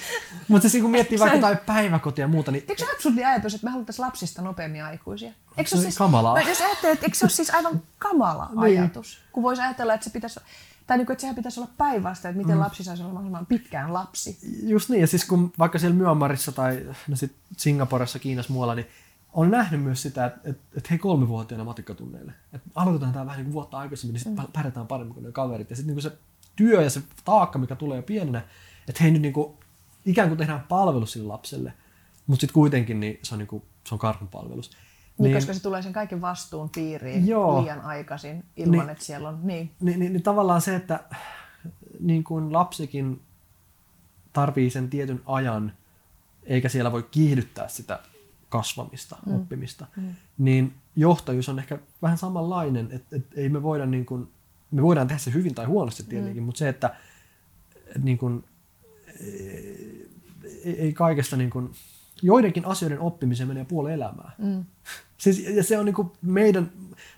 mutta siis kun miettii vaikka jotain päiväkotia ja muuta, niin... Eikö se absurdi ajatus, että me haluttaisiin lapsista nopeammin aikuisia? Eikö se, se siis, kamalaa? Jos ajattelet, että eikö se ole siis aivan kamala niin. ajatus? Kun voisi ajatella, että se pitäisi, tai niin kuin, että sehän pitäisi olla päivästä, että miten mm. lapsi saisi olla mahdollisimman pitkään lapsi. Just niin, ja siis kun vaikka siellä Myanmarissa tai no sit Singaporessa, Kiinassa, muualla, niin on nähnyt myös sitä, että, että, että hei kolmivuotiaana matikkatunneille, että aloitetaan tämä vähän niin kuin vuotta aikaisemmin, niin sitten mm. pärjätään paremmin kuin ne kaverit. Ja sitten niin se työ ja se taakka, mikä tulee jo pienenä, että hei nyt niin kuin, ikään kuin tehdään palvelus sille lapselle, mutta sitten kuitenkin niin se on, niin kuin, se on karhunpalvelus. Niin, niin, koska se tulee sen kaiken vastuun piiriin joo, liian aikaisin ilman, niin, että siellä on... Niin. Niin, niin, niin tavallaan se, että niin kuin lapsikin tarvii sen tietyn ajan, eikä siellä voi kiihdyttää sitä kasvamista, mm. oppimista, mm. niin johtajuus on ehkä vähän samanlainen, että, että ei me voida niin kuin me voidaan tehdä se hyvin tai huonosti tietenkin, mm. mutta se, että niin kuin, ei, ei kaikesta niin kuin, joidenkin asioiden oppimiseen menee puoli elämää. Mm. Siis, ja se on niin kuin meidän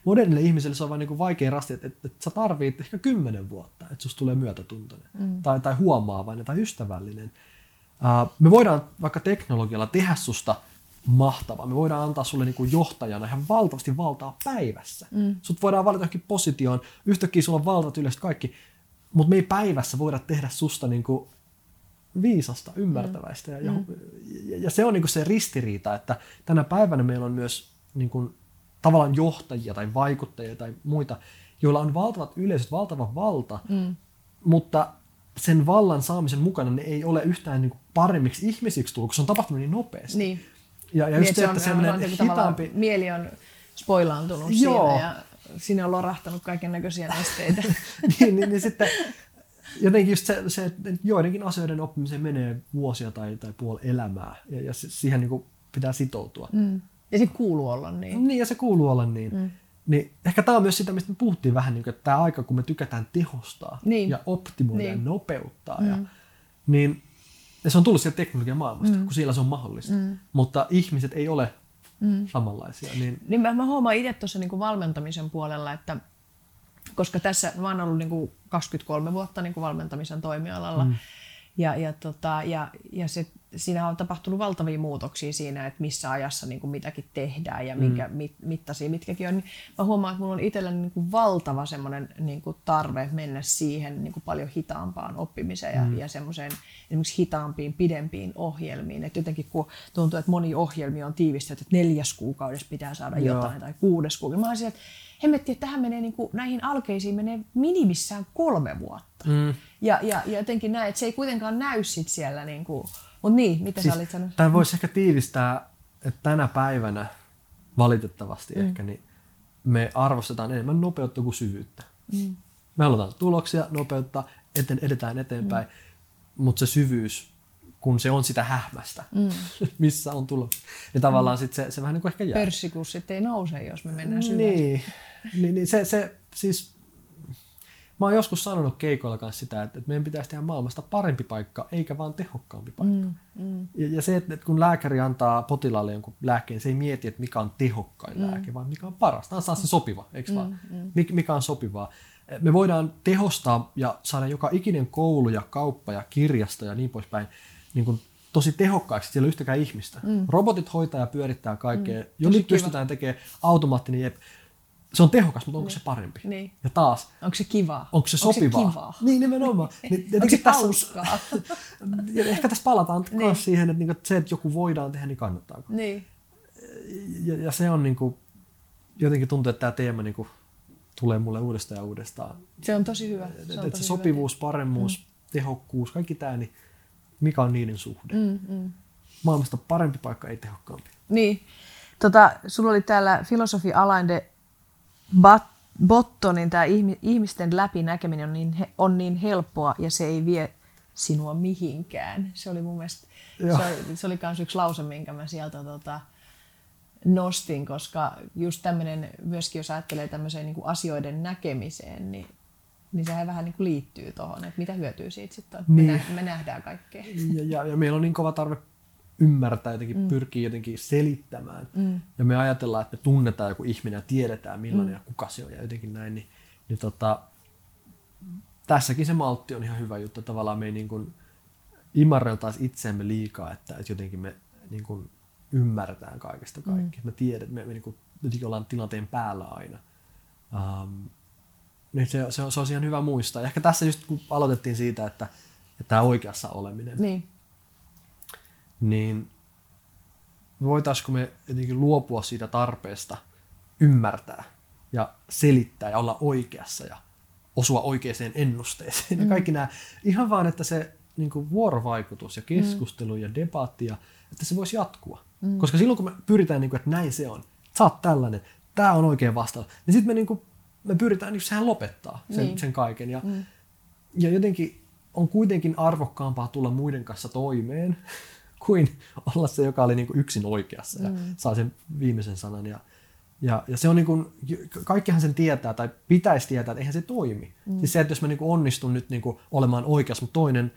modernille ihmiselle se on vain niin kuin vaikea rasti, että, että, että sä tarvit ehkä kymmenen vuotta, että susta tulee myötätuntoinen mm. tai, tai huomaavainen tai ystävällinen. Uh, me voidaan vaikka teknologialla tehdä susta mahtava. Me voidaan antaa sulle niin kuin johtajana ihan valtavasti valtaa päivässä. Mm. Sut voidaan valita johonkin positioon, yhtäkkiä sulla on valtat yleensä kaikki, mutta me ei päivässä voida tehdä susta niin kuin viisasta, ymmärtäväistä. Mm. Ja, mm. ja, ja se on niin kuin se ristiriita, että tänä päivänä meillä on myös niin kuin, tavallaan johtajia tai vaikuttajia tai muita, joilla on valtavat yleisöt, valtava valta, mm. mutta sen vallan saamisen mukana ne ei ole yhtään niin kuin paremmiksi ihmisiksi tullut, koska se on tapahtunut niin nopeasti. Niin. Ja, ja just niin, se, että semmoinen hitaampi... Mieli on spoilaantunut Joo. siinä ja sinne on lorahtanut kaiken näköisiä nesteitä. niin, niin, niin sitten jotenkin just se, se, että joidenkin asioiden oppimiseen menee vuosia tai, tai puoli elämää ja, ja siihen niin kuin pitää sitoutua. Mm. Ja se kuuluu olla niin. Niin, ja se kuuluu olla niin. Mm. Niin ehkä tämä on myös sitä, mistä me puhuttiin vähän, niin kuin, että tämä aika, kun me tykätään tehostaa niin. ja optimoida niin. ja nopeuttaa. Mm. Ja, niin ja se on tullut sieltä teknologian maailmasta, mm. kun siellä se on mahdollista. Mm. Mutta ihmiset ei ole mm. samanlaisia. Niin, niin mä, mä huomaan itse tuossa niin valmentamisen puolella, että koska tässä mä oon ollut niin kuin 23 vuotta niin kuin valmentamisen toimialalla, mm. Ja, ja, tota, ja, ja se, siinä on tapahtunut valtavia muutoksia siinä, että missä ajassa niin kuin mitäkin tehdään ja minkä, mm. mit, mittaisia mitkäkin on. Niin mä huomaan, että mulla on itselläni niin kuin valtava semmoinen niin kuin tarve mennä siihen niin kuin paljon hitaampaan oppimiseen ja, mm. ja semmoiseen esimerkiksi hitaampiin, pidempiin ohjelmiin. Et jotenkin kun tuntuu, että moni ohjelmia on tiivistetty, että neljäs kuukaudessa pitää saada Joo. jotain tai kuudes kuukaudessa. Mä olisin, että hemmetti, että tähän menee niin kuin, näihin alkeisiin menee minimissään kolme vuotta. Mm. Ja, ja, ja jotenkin näin, että se ei kuitenkaan näy sit siellä. Niin kuin, mutta niin, mitä siis, sä olit sanonut? Tämä voisi ehkä tiivistää, että tänä päivänä valitettavasti mm. ehkä, niin me arvostetaan enemmän nopeutta kuin syvyyttä. Mm. Me halutaan tuloksia, nopeutta, eten, edetään eteenpäin, mm. mutta se syvyys, kun se on sitä hähmästä, mm. missä on tulo, niin tavallaan mm. sit se, se vähän niin kuin ehkä jää. Pörssikurssit ei nouse, jos me mennään syvälle. Niin, niin, niin se, se siis Mä oon joskus sanonut keikoilla kanssa sitä, että, että meidän pitäisi tehdä maailmasta parempi paikka, eikä vaan tehokkaampi paikka. Mm, mm. Ja, ja se, että, että kun lääkäri antaa potilaalle jonkun lääkkeen, se ei mieti, että mikä on tehokkain mm. lääke, vaan mikä on paras. Tämä on se sopiva, eikö mm, vaan? Mm. Mikä on sopivaa. Me voidaan tehostaa ja saada joka ikinen koulu ja kauppa ja kirjasto ja niin poispäin niin kuin tosi tehokkaiksi, siellä ei ole yhtäkään ihmistä. Mm. Robotit hoitaa ja pyörittää kaikkea. Mm. Jo nyt pystytään tekemään automaattinen jep. Se on tehokas, mutta onko niin. se parempi? Niin. Ja taas. Onko se kivaa? Onko se sopivaa? Onko se kivaa? Niin, nimenomaan. Niin, onko se hauskaa? ja ehkä tässä palataan niin. myös siihen, että, niinku, se, että joku voidaan tehdä, niin kannattaako. Niin. Ja, ja se on niin kuin, jotenkin tuntuu, että tämä teema niin kuin, tulee mulle uudestaan ja uudestaan. Se on tosi hyvä. Se, on tosi se sopivuus, hyvä. paremmuus, mm. tehokkuus, kaikki tämä, niin mikä on niiden suhde. Mm, mm. Maailmasta parempi paikka, ei tehokkaampi. Niin. Tota, sulla oli täällä filosofi Alain de Bottonin tämä ihmisten läpinäkeminen on niin, on niin helppoa ja se ei vie sinua mihinkään. Se oli mun mielestä, Joo. se oli, se oli kans yksi lause, minkä mä sieltä tota, nostin, koska just tämmöinen, myöskin jos ajattelee tämmöiseen niin kuin asioiden näkemiseen, niin niin sehän vähän niin kuin liittyy tuohon, että mitä hyötyy siitä sitten on. Niin. Me, nä- me nähdään kaikkea. Ja, ja, ja meillä on niin kova tarve ymmärtää, jotenkin mm. pyrkii jotenkin selittämään. Mm. Ja me ajatellaan, että me tunnetaan joku ihminen ja tiedetään millainen mm. ja kuka se on ja jotenkin näin. Niin, niin tota, tässäkin se maltti on ihan hyvä juttu. Tavallaan me ei niin kuin imarreltaisi itseämme liikaa, että, että jotenkin me niin kuin ymmärretään kaikesta kaikki. Mm. Me tiedät, me, me niin kuin, jotenkin ollaan tilanteen päällä aina. Um, niin se, se, on, se on ihan hyvä muistaa. Ja ehkä tässä just kun aloitettiin siitä, että, että tämä oikeassa oleminen, niin, niin voitaisiko me jotenkin luopua siitä tarpeesta ymmärtää ja selittää ja olla oikeassa ja osua oikeaan ennusteeseen. Mm. Ja kaikki nämä, ihan vaan, että se niin kuin vuorovaikutus ja keskustelu mm. ja debatti, ja, että se voisi jatkua. Mm. Koska silloin kun me pyritään, niin kuin, että näin se on, sä oot tällainen, tämä on oikein vastaus, niin sitten me niin kuin me pyritään, niin sehän lopettaa sen, niin. sen kaiken. Ja, mm. ja jotenkin on kuitenkin arvokkaampaa tulla muiden kanssa toimeen, kuin olla se, joka oli niin kuin yksin oikeassa ja mm. saa sen viimeisen sanan. Ja, ja, ja se on niin kuin, kaikkihan sen tietää tai pitäisi tietää, että eihän se toimi. Mm. Siis se, että jos mä niin kuin onnistun nyt niin kuin olemaan oikeassa, mutta toinen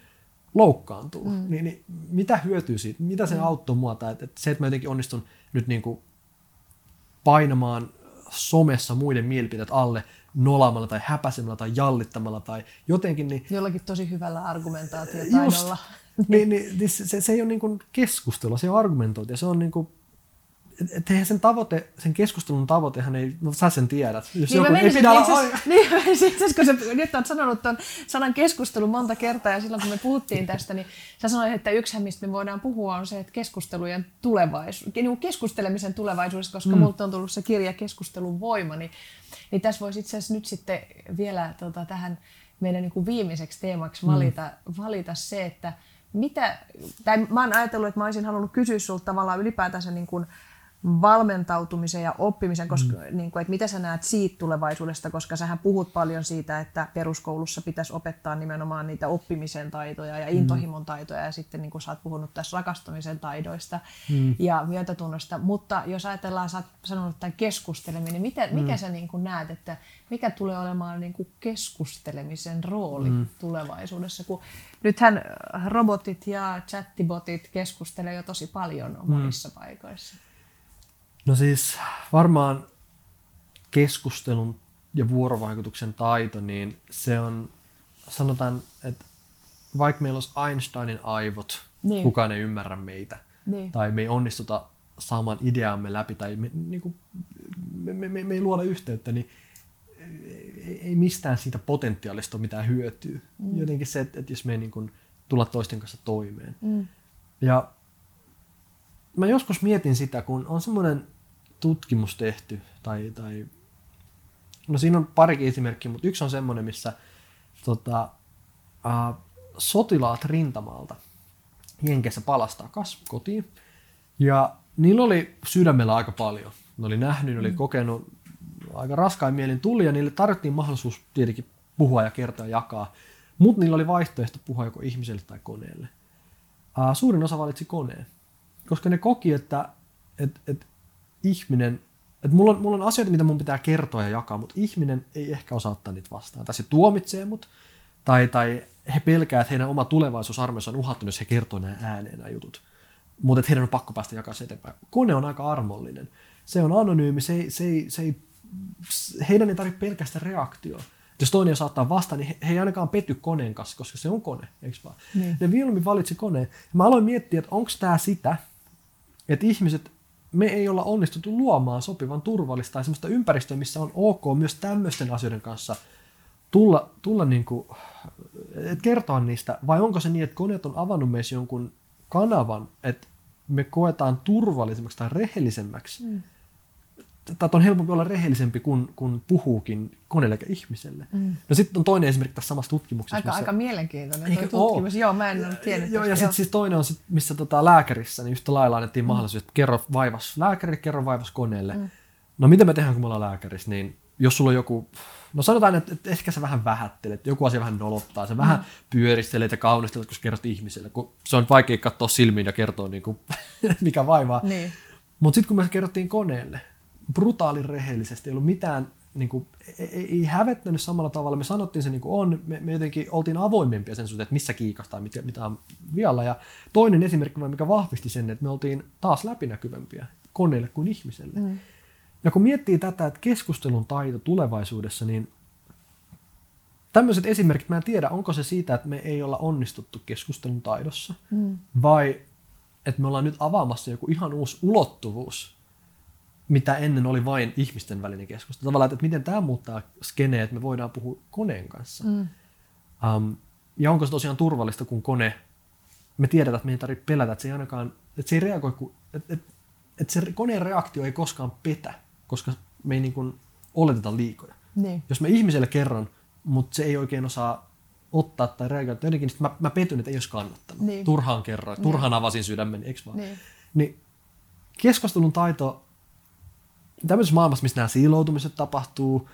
loukkaantuu, mm. niin, niin mitä hyötyy siitä? Mitä se mm. auttoi mua? Tai, että, että se, että mä jotenkin onnistun nyt niin kuin painamaan somessa muiden mielipiteet alle nolaamalla tai häpäsemällä tai jallittamalla tai jotenkin. Niin, Jollakin tosi hyvällä argumentaatiotaidolla. niin, niin, niin se, se ei ole niin kuin keskustelua, se on argumentointia. Se on niin kuin eihän sen tavoite, sen keskustelun tavoitehan ei, no sä sen tiedät. Jos niin joku ei pidä olla... Niin, siis, kun sä nyt oot sanonut tuon sanan keskustelu monta kertaa ja silloin kun me puhuttiin tästä, niin sä sanoit, että yksi mistä me voidaan puhua on se, että keskustelujen tulevaisuus, niin keskustelemisen tulevaisuudessa, koska mm. multa on tullut se kirja Keskustelun voima, niin, niin tässä voisi itse asiassa nyt sitten vielä tota, tähän meidän niin kuin viimeiseksi teemaksi valita, mm. valita se, että mitä, tai mä oon ajatellut, että mä olisin halunnut kysyä sulta tavallaan ylipäätänsä niin kuin, valmentautumisen ja oppimisen, koska, mm. niin kuin, että mitä sä näet siitä tulevaisuudesta, koska sähän puhut paljon siitä, että peruskoulussa pitäisi opettaa nimenomaan niitä oppimisen taitoja ja mm. intohimon taitoja ja sitten niin kuin sä oot puhunut tässä rakastumisen taidoista mm. ja myötätunnosta, mutta jos ajatellaan, sä oot sanonut tämän keskusteleminen, niin mitä, mm. mikä sä niin kuin näet, että mikä tulee olemaan niin kuin keskustelemisen rooli mm. tulevaisuudessa, kun nythän robotit ja chattibotit keskustelee jo tosi paljon monissa mm. paikoissa. No siis varmaan keskustelun ja vuorovaikutuksen taito, niin se on, sanotaan, että vaikka meillä olisi Einsteinin aivot, niin. kukaan ei ymmärrä meitä, niin. tai me ei onnistuta saamaan ideaamme läpi, tai me, niin kuin, me, me, me, me ei luoda yhteyttä, niin ei mistään siitä potentiaalista ole mitään hyötyä. Mm. Jotenkin se, että, että jos me ei niin kuin, tulla toisten kanssa toimeen. Mm. Ja mä joskus mietin sitä, kun on semmoinen tutkimus tehty, tai, tai no siinä on parikin esimerkkiä, mutta yksi on semmoinen, missä tota, ää, sotilaat rintamalta Jenkeissä palastaa kas kotiin, ja niillä oli sydämellä aika paljon. Ne oli nähnyt, ne oli mm. kokenut aika raskain mielin tuli, ja niille tarjottiin mahdollisuus tietenkin puhua ja kertoa ja jakaa, mutta niillä oli vaihtoehto puhua joko ihmiselle tai koneelle. Ää, suurin osa valitsi koneen, koska ne koki, että et, et ihminen että mulla, on, mulla on asioita, mitä mun pitää kertoa ja jakaa, mutta ihminen ei ehkä osaa ottaa niitä vastaan. Tai se tuomitsee mut, tai, tai he pelkää, että heidän oma tulevaisuusarmeissa on uhattu, jos he kertoo nämä ääneen nämä jutut. Mutta heidän on pakko päästä jakaa se eteenpäin. Kone on aika armollinen. Se on anonyymi, se ei, se ei, se ei, heidän ei tarvitse pelkästään reaktioa. Jos toinen saattaa vastaan, niin he, he ei ainakaan petty koneen kanssa, koska se on kone, eikö vaan? Niin. Ne mieluummin valitsi koneen. Mä aloin miettiä, että onko tämä sitä, että ihmiset, me ei olla onnistuttu luomaan sopivan turvallista tai sellaista ympäristöä, missä on ok myös tämmöisten asioiden kanssa tulla, tulla niin kuin, että kertoa niistä, vai onko se niin, että koneet on avannut meissä jonkun kanavan, että me koetaan turvallisemmaksi tai rehellisemmäksi. Mm. Tai on helpompi olla rehellisempi, kun, kun puhuukin koneelle eikä ihmiselle. Mm. No sitten on toinen esimerkki tässä samassa tutkimuksessa. Aika, missä, aika mielenkiintoinen Eikä tutkimus. Ole. Joo, mä en ole tiennyt. Joo, ja sitten siis toinen on, sit, missä tota, lääkärissä, niin yhtä lailla annettiin mm. mahdollisuus, että kerro vaivas lääkärille, kerro vaivas koneelle. Mm. No mitä me tehdään, kun me ollaan lääkärissä, niin jos sulla on joku No sanotaan, että, että ehkä sä vähän vähättelet, joku asia vähän nolottaa, sä mm. vähän pyöristelet ja kaunistelet, kun kerrot ihmiselle, kun se on vaikea katsoa silmiin ja kertoa, niin kuin, mikä vaivaa. Niin. Mutta sitten kun me kerrottiin koneelle, brutaalin rehellisesti, ei ollut mitään, niin kuin, ei, ei hävettänyt samalla tavalla, me sanottiin se niin kuin on, me, me jotenkin oltiin avoimempia sen suhteen, että missä kiikastaa, mitä, mitä on vialla. Ja toinen esimerkki, mikä vahvisti sen, että me oltiin taas läpinäkyvämpiä koneelle kuin ihmiselle. Mm. Ja kun miettii tätä, että keskustelun taito tulevaisuudessa, niin tämmöiset esimerkit, mä en tiedä, onko se siitä, että me ei olla onnistuttu keskustelun taidossa, mm. vai että me ollaan nyt avaamassa joku ihan uusi ulottuvuus, mitä ennen oli vain ihmisten välinen keskustelu. Tavallaan, että miten tämä muuttaa skeneä, että me voidaan puhua koneen kanssa. Mm. Um, ja onko se tosiaan turvallista, kun kone, me tiedetään, että me ei tarvitse pelätä, että se ei ainakaan, että se ei reagoi, että, että, että se koneen reaktio ei koskaan petä koska me ei niin kuin oleteta liikoja. Niin. Jos mä ihmiselle kerron, mutta se ei oikein osaa ottaa tai reagoida jotenkin, niin mä, mä petyn, että ei olisi kannattanut. Niin. Turhaan kerroin, niin. turhaan avasin sydämeni, eikö vaan? Niin. niin keskustelun taito tämmöisessä maailmassa, missä nämä siiloutumiset tapahtuu,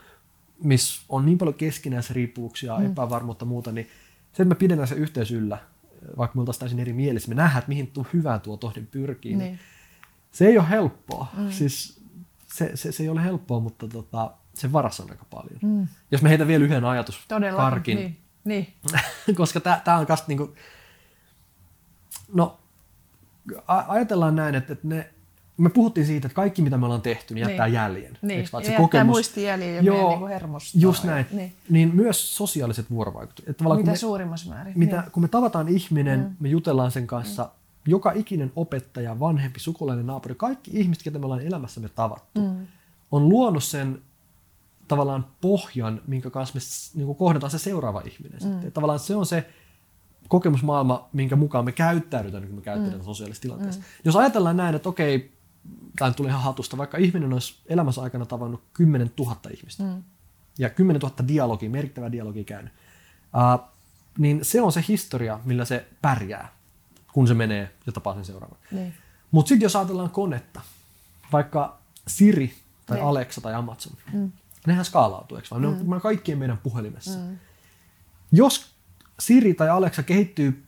missä on niin paljon keskinäisriippuvuuksia, mm. epävarmuutta muuta, niin se, että me pidetään se yhteys yllä, vaikka me oltaisiin täysin eri mielessä, me nähdään, että mihin tuo hyvää tuo tohdin pyrkii, niin. niin se ei ole helppoa. Mm. Siis se, se, se ei ole helppoa, mutta tota, sen varassa on aika paljon. Mm. Jos me heitä vielä yhden ajatus Todella, karkin, niin, niin. koska tämä on kast niinku, no ajatellaan näin, että, että ne, me puhuttiin siitä, että kaikki mitä me ollaan tehty, niin jättää niin. jäljen. Niin, Eikö, ja se kokemus, muistijäljen ja joo, niin hermostoa. Just näin. Niin. niin myös sosiaaliset vuorovaikutukset. Että mitä me, suurimmassa määrin. Mitä, niin. Kun me tavataan ihminen, mm. me jutellaan sen kanssa, mm joka ikinen opettaja, vanhempi, sukulainen, naapuri, kaikki ihmiset, ketä me ollaan elämässämme tavattu, mm. on luonut sen tavallaan pohjan, minkä kanssa me niin kuin kohdataan se seuraava ihminen. Mm. Sitten. Tavallaan se on se kokemusmaailma, minkä mukaan me käyttäydytään, niin kun me käyttäydytään mm. sosiaalisessa tilanteessa. Mm. Jos ajatellaan näin, että okei, tämä tulee ihan hatusta, vaikka ihminen olisi elämänsä aikana tavannut 10 000 ihmistä, mm. ja 10 000 dialogia, merkittävää dialogia käynyt, uh, niin se on se historia, millä se pärjää kun se menee ja tapaa sen seuraavan. Niin. Mutta sitten jos ajatellaan konetta, vaikka Siri tai niin. Alexa tai Amazon, mm. nehän skaalautuu, eikö vaan? Mm. Ne on kaikkien meidän puhelimessa. Mm. Jos Siri tai Alexa kehittyy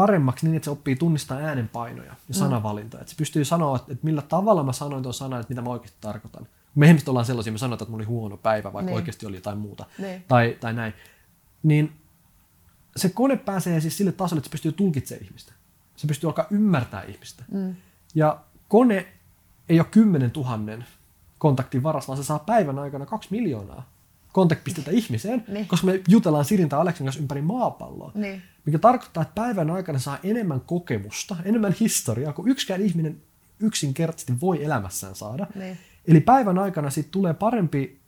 paremmaksi niin, että se oppii tunnistaa äänenpainoja ja mm. sanavalintoja. Että se pystyy sanoa, että millä tavalla mä sanoin tuon sanan, että mitä mä oikeasti tarkoitan. Me ihmiset ollaan sellaisia, me sanotaan, että mulla oli huono päivä, vaikka niin. oikeasti oli jotain muuta. Niin. Tai, tai näin. Niin se kone pääsee siis sille tasolle, että se pystyy tulkitsemaan ihmistä. Se pystyy alkaa ymmärtää ihmistä. Mm. Ja kone ei ole 10 000 kontaktin varassa, vaan se saa päivän aikana kaksi miljoonaa kontaktpistettä ihmiseen, niin. koska me jutellaan Sirin tai Aleksin kanssa ympäri maapalloa. Niin. Mikä tarkoittaa, että päivän aikana saa enemmän kokemusta, enemmän historiaa, kuin yksikään ihminen yksinkertaisesti voi elämässään saada. Niin. Eli päivän aikana siitä tulee parempi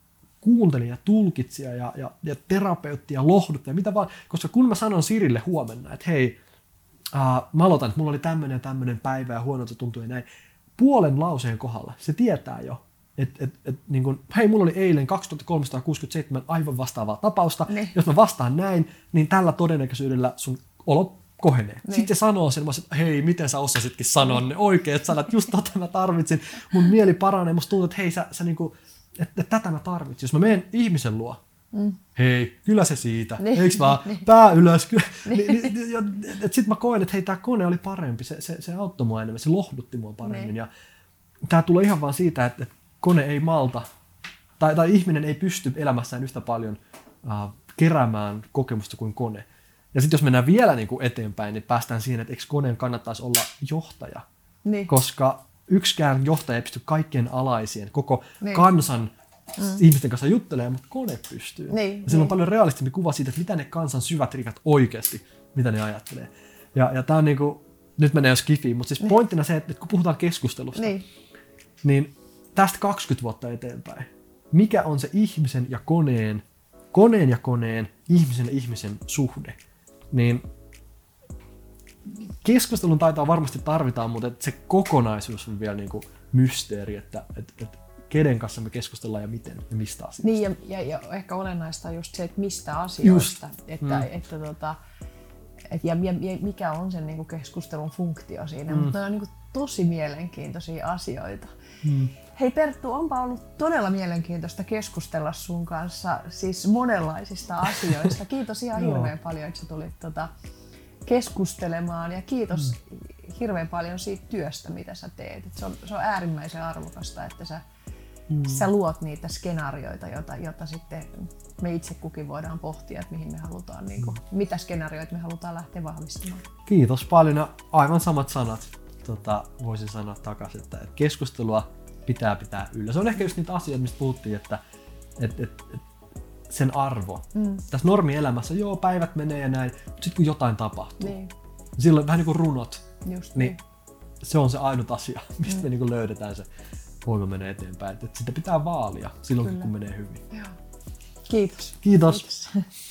kuuntelija, tulkitsija ja, ja, ja terapeutti ja lohduttaja, mitä vaan. Koska kun mä sanon Sirille huomenna, että hei, uh, mä aloitan, että mulla oli tämmöinen ja tämmöinen päivä ja huonolta tuntui näin. Puolen lauseen kohdalla se tietää jo, että et, et, niin kun, hei, mulla oli eilen 2367 aivan vastaavaa tapausta. Niin. Jos mä vastaan näin, niin tällä todennäköisyydellä sun olo kohenee. Niin. Sitten se sanoo sen, että hei, miten sä osasitkin sanoa ne oikeat sanat, just tätä mä tarvitsin. Mun mieli paranee, musta tuntuu, että hei, sä, sä niinku, että, että tätä mä tarvitsin. Jos mä menen ihmisen luo, Mm. Hei, kyllä se siitä. Niin, Eikö vaan? Niin. Pää ylös. Niin. niin, Sitten mä koen, että hei, tämä kone oli parempi. Se, se, se auttoi mua enemmän, se lohdutti mua paremmin. Niin. Ja tämä tulee ihan vaan siitä, että, että kone ei malta, tai, tai ihminen ei pysty elämässään yhtä paljon uh, keräämään kokemusta kuin kone. Ja sitten jos mennään vielä niin kuin eteenpäin, niin päästään siihen, että eikö koneen kannattaisi olla johtaja. Niin. Koska yksikään johtaja ei pysty kaikkien alaisien, koko Niin. kansan mm. ihmisten kanssa juttelemaan, mutta kone pystyy. Niin, ja sillä on niin. paljon realistimpi kuva siitä, että mitä ne kansan syvät rikat oikeasti, mitä ne ajattelee. Ja, ja tämä on niinku, nyt menee jo skifiin, mutta siis pointtina se, että kun puhutaan keskustelusta, Niin. niin tästä 20 vuotta eteenpäin, mikä on se ihmisen ja koneen, koneen ja koneen, ihmisen ja ihmisen suhde, niin keskustelun taitoa varmasti tarvitaan, mutta et se kokonaisuus on vielä niinku mysteeri, että et, et kenen kanssa me keskustellaan ja miten ja mistä asioista. Niin, ja, ja, ja ehkä olennaista on just se, että mistä asioista. Just. Että, Mm. että, tota, et, ja, ja, ja mikä on sen niin keskustelun funktio siinä. Mm. Mutta ne on niin tosi mielenkiintoisia asioita. Mm. Hei Perttu, onpa ollut todella mielenkiintoista keskustella sun kanssa siis monenlaisista asioista. Kiitos ihan hirveän paljon, että sä tulit tota, keskustelemaan ja kiitos Mm. hirveän paljon siitä työstä, mitä sä teet. Et se, on, se on äärimmäisen arvokasta, että sä, Mm. sä luot niitä skenaarioita, joita, joita sitten me itse kukin voidaan pohtia, että mihin me halutaan, niin kuin, mitä skenaarioita me halutaan lähteä vahvistamaan. Kiitos paljon ja aivan samat sanat tota, voisin sanoa takaisin, että keskustelua pitää pitää yllä. Se on ehkä just niitä asioita, mistä puhuttiin, että et, et, et sen arvo. Mm. Tässä normielämässä, joo, päivät menee ja näin, mutta sitten kun jotain tapahtuu, Niin, silloin vähän niin kuin runot, just niin niin. se on se ainut asia, mistä mm. me niin kuin löydetään se voima menee eteenpäin. Et sitä pitää vaalia silloin, Kyllä. kun menee hyvin. Joo. Kiitos. Kiitos. Kiitos.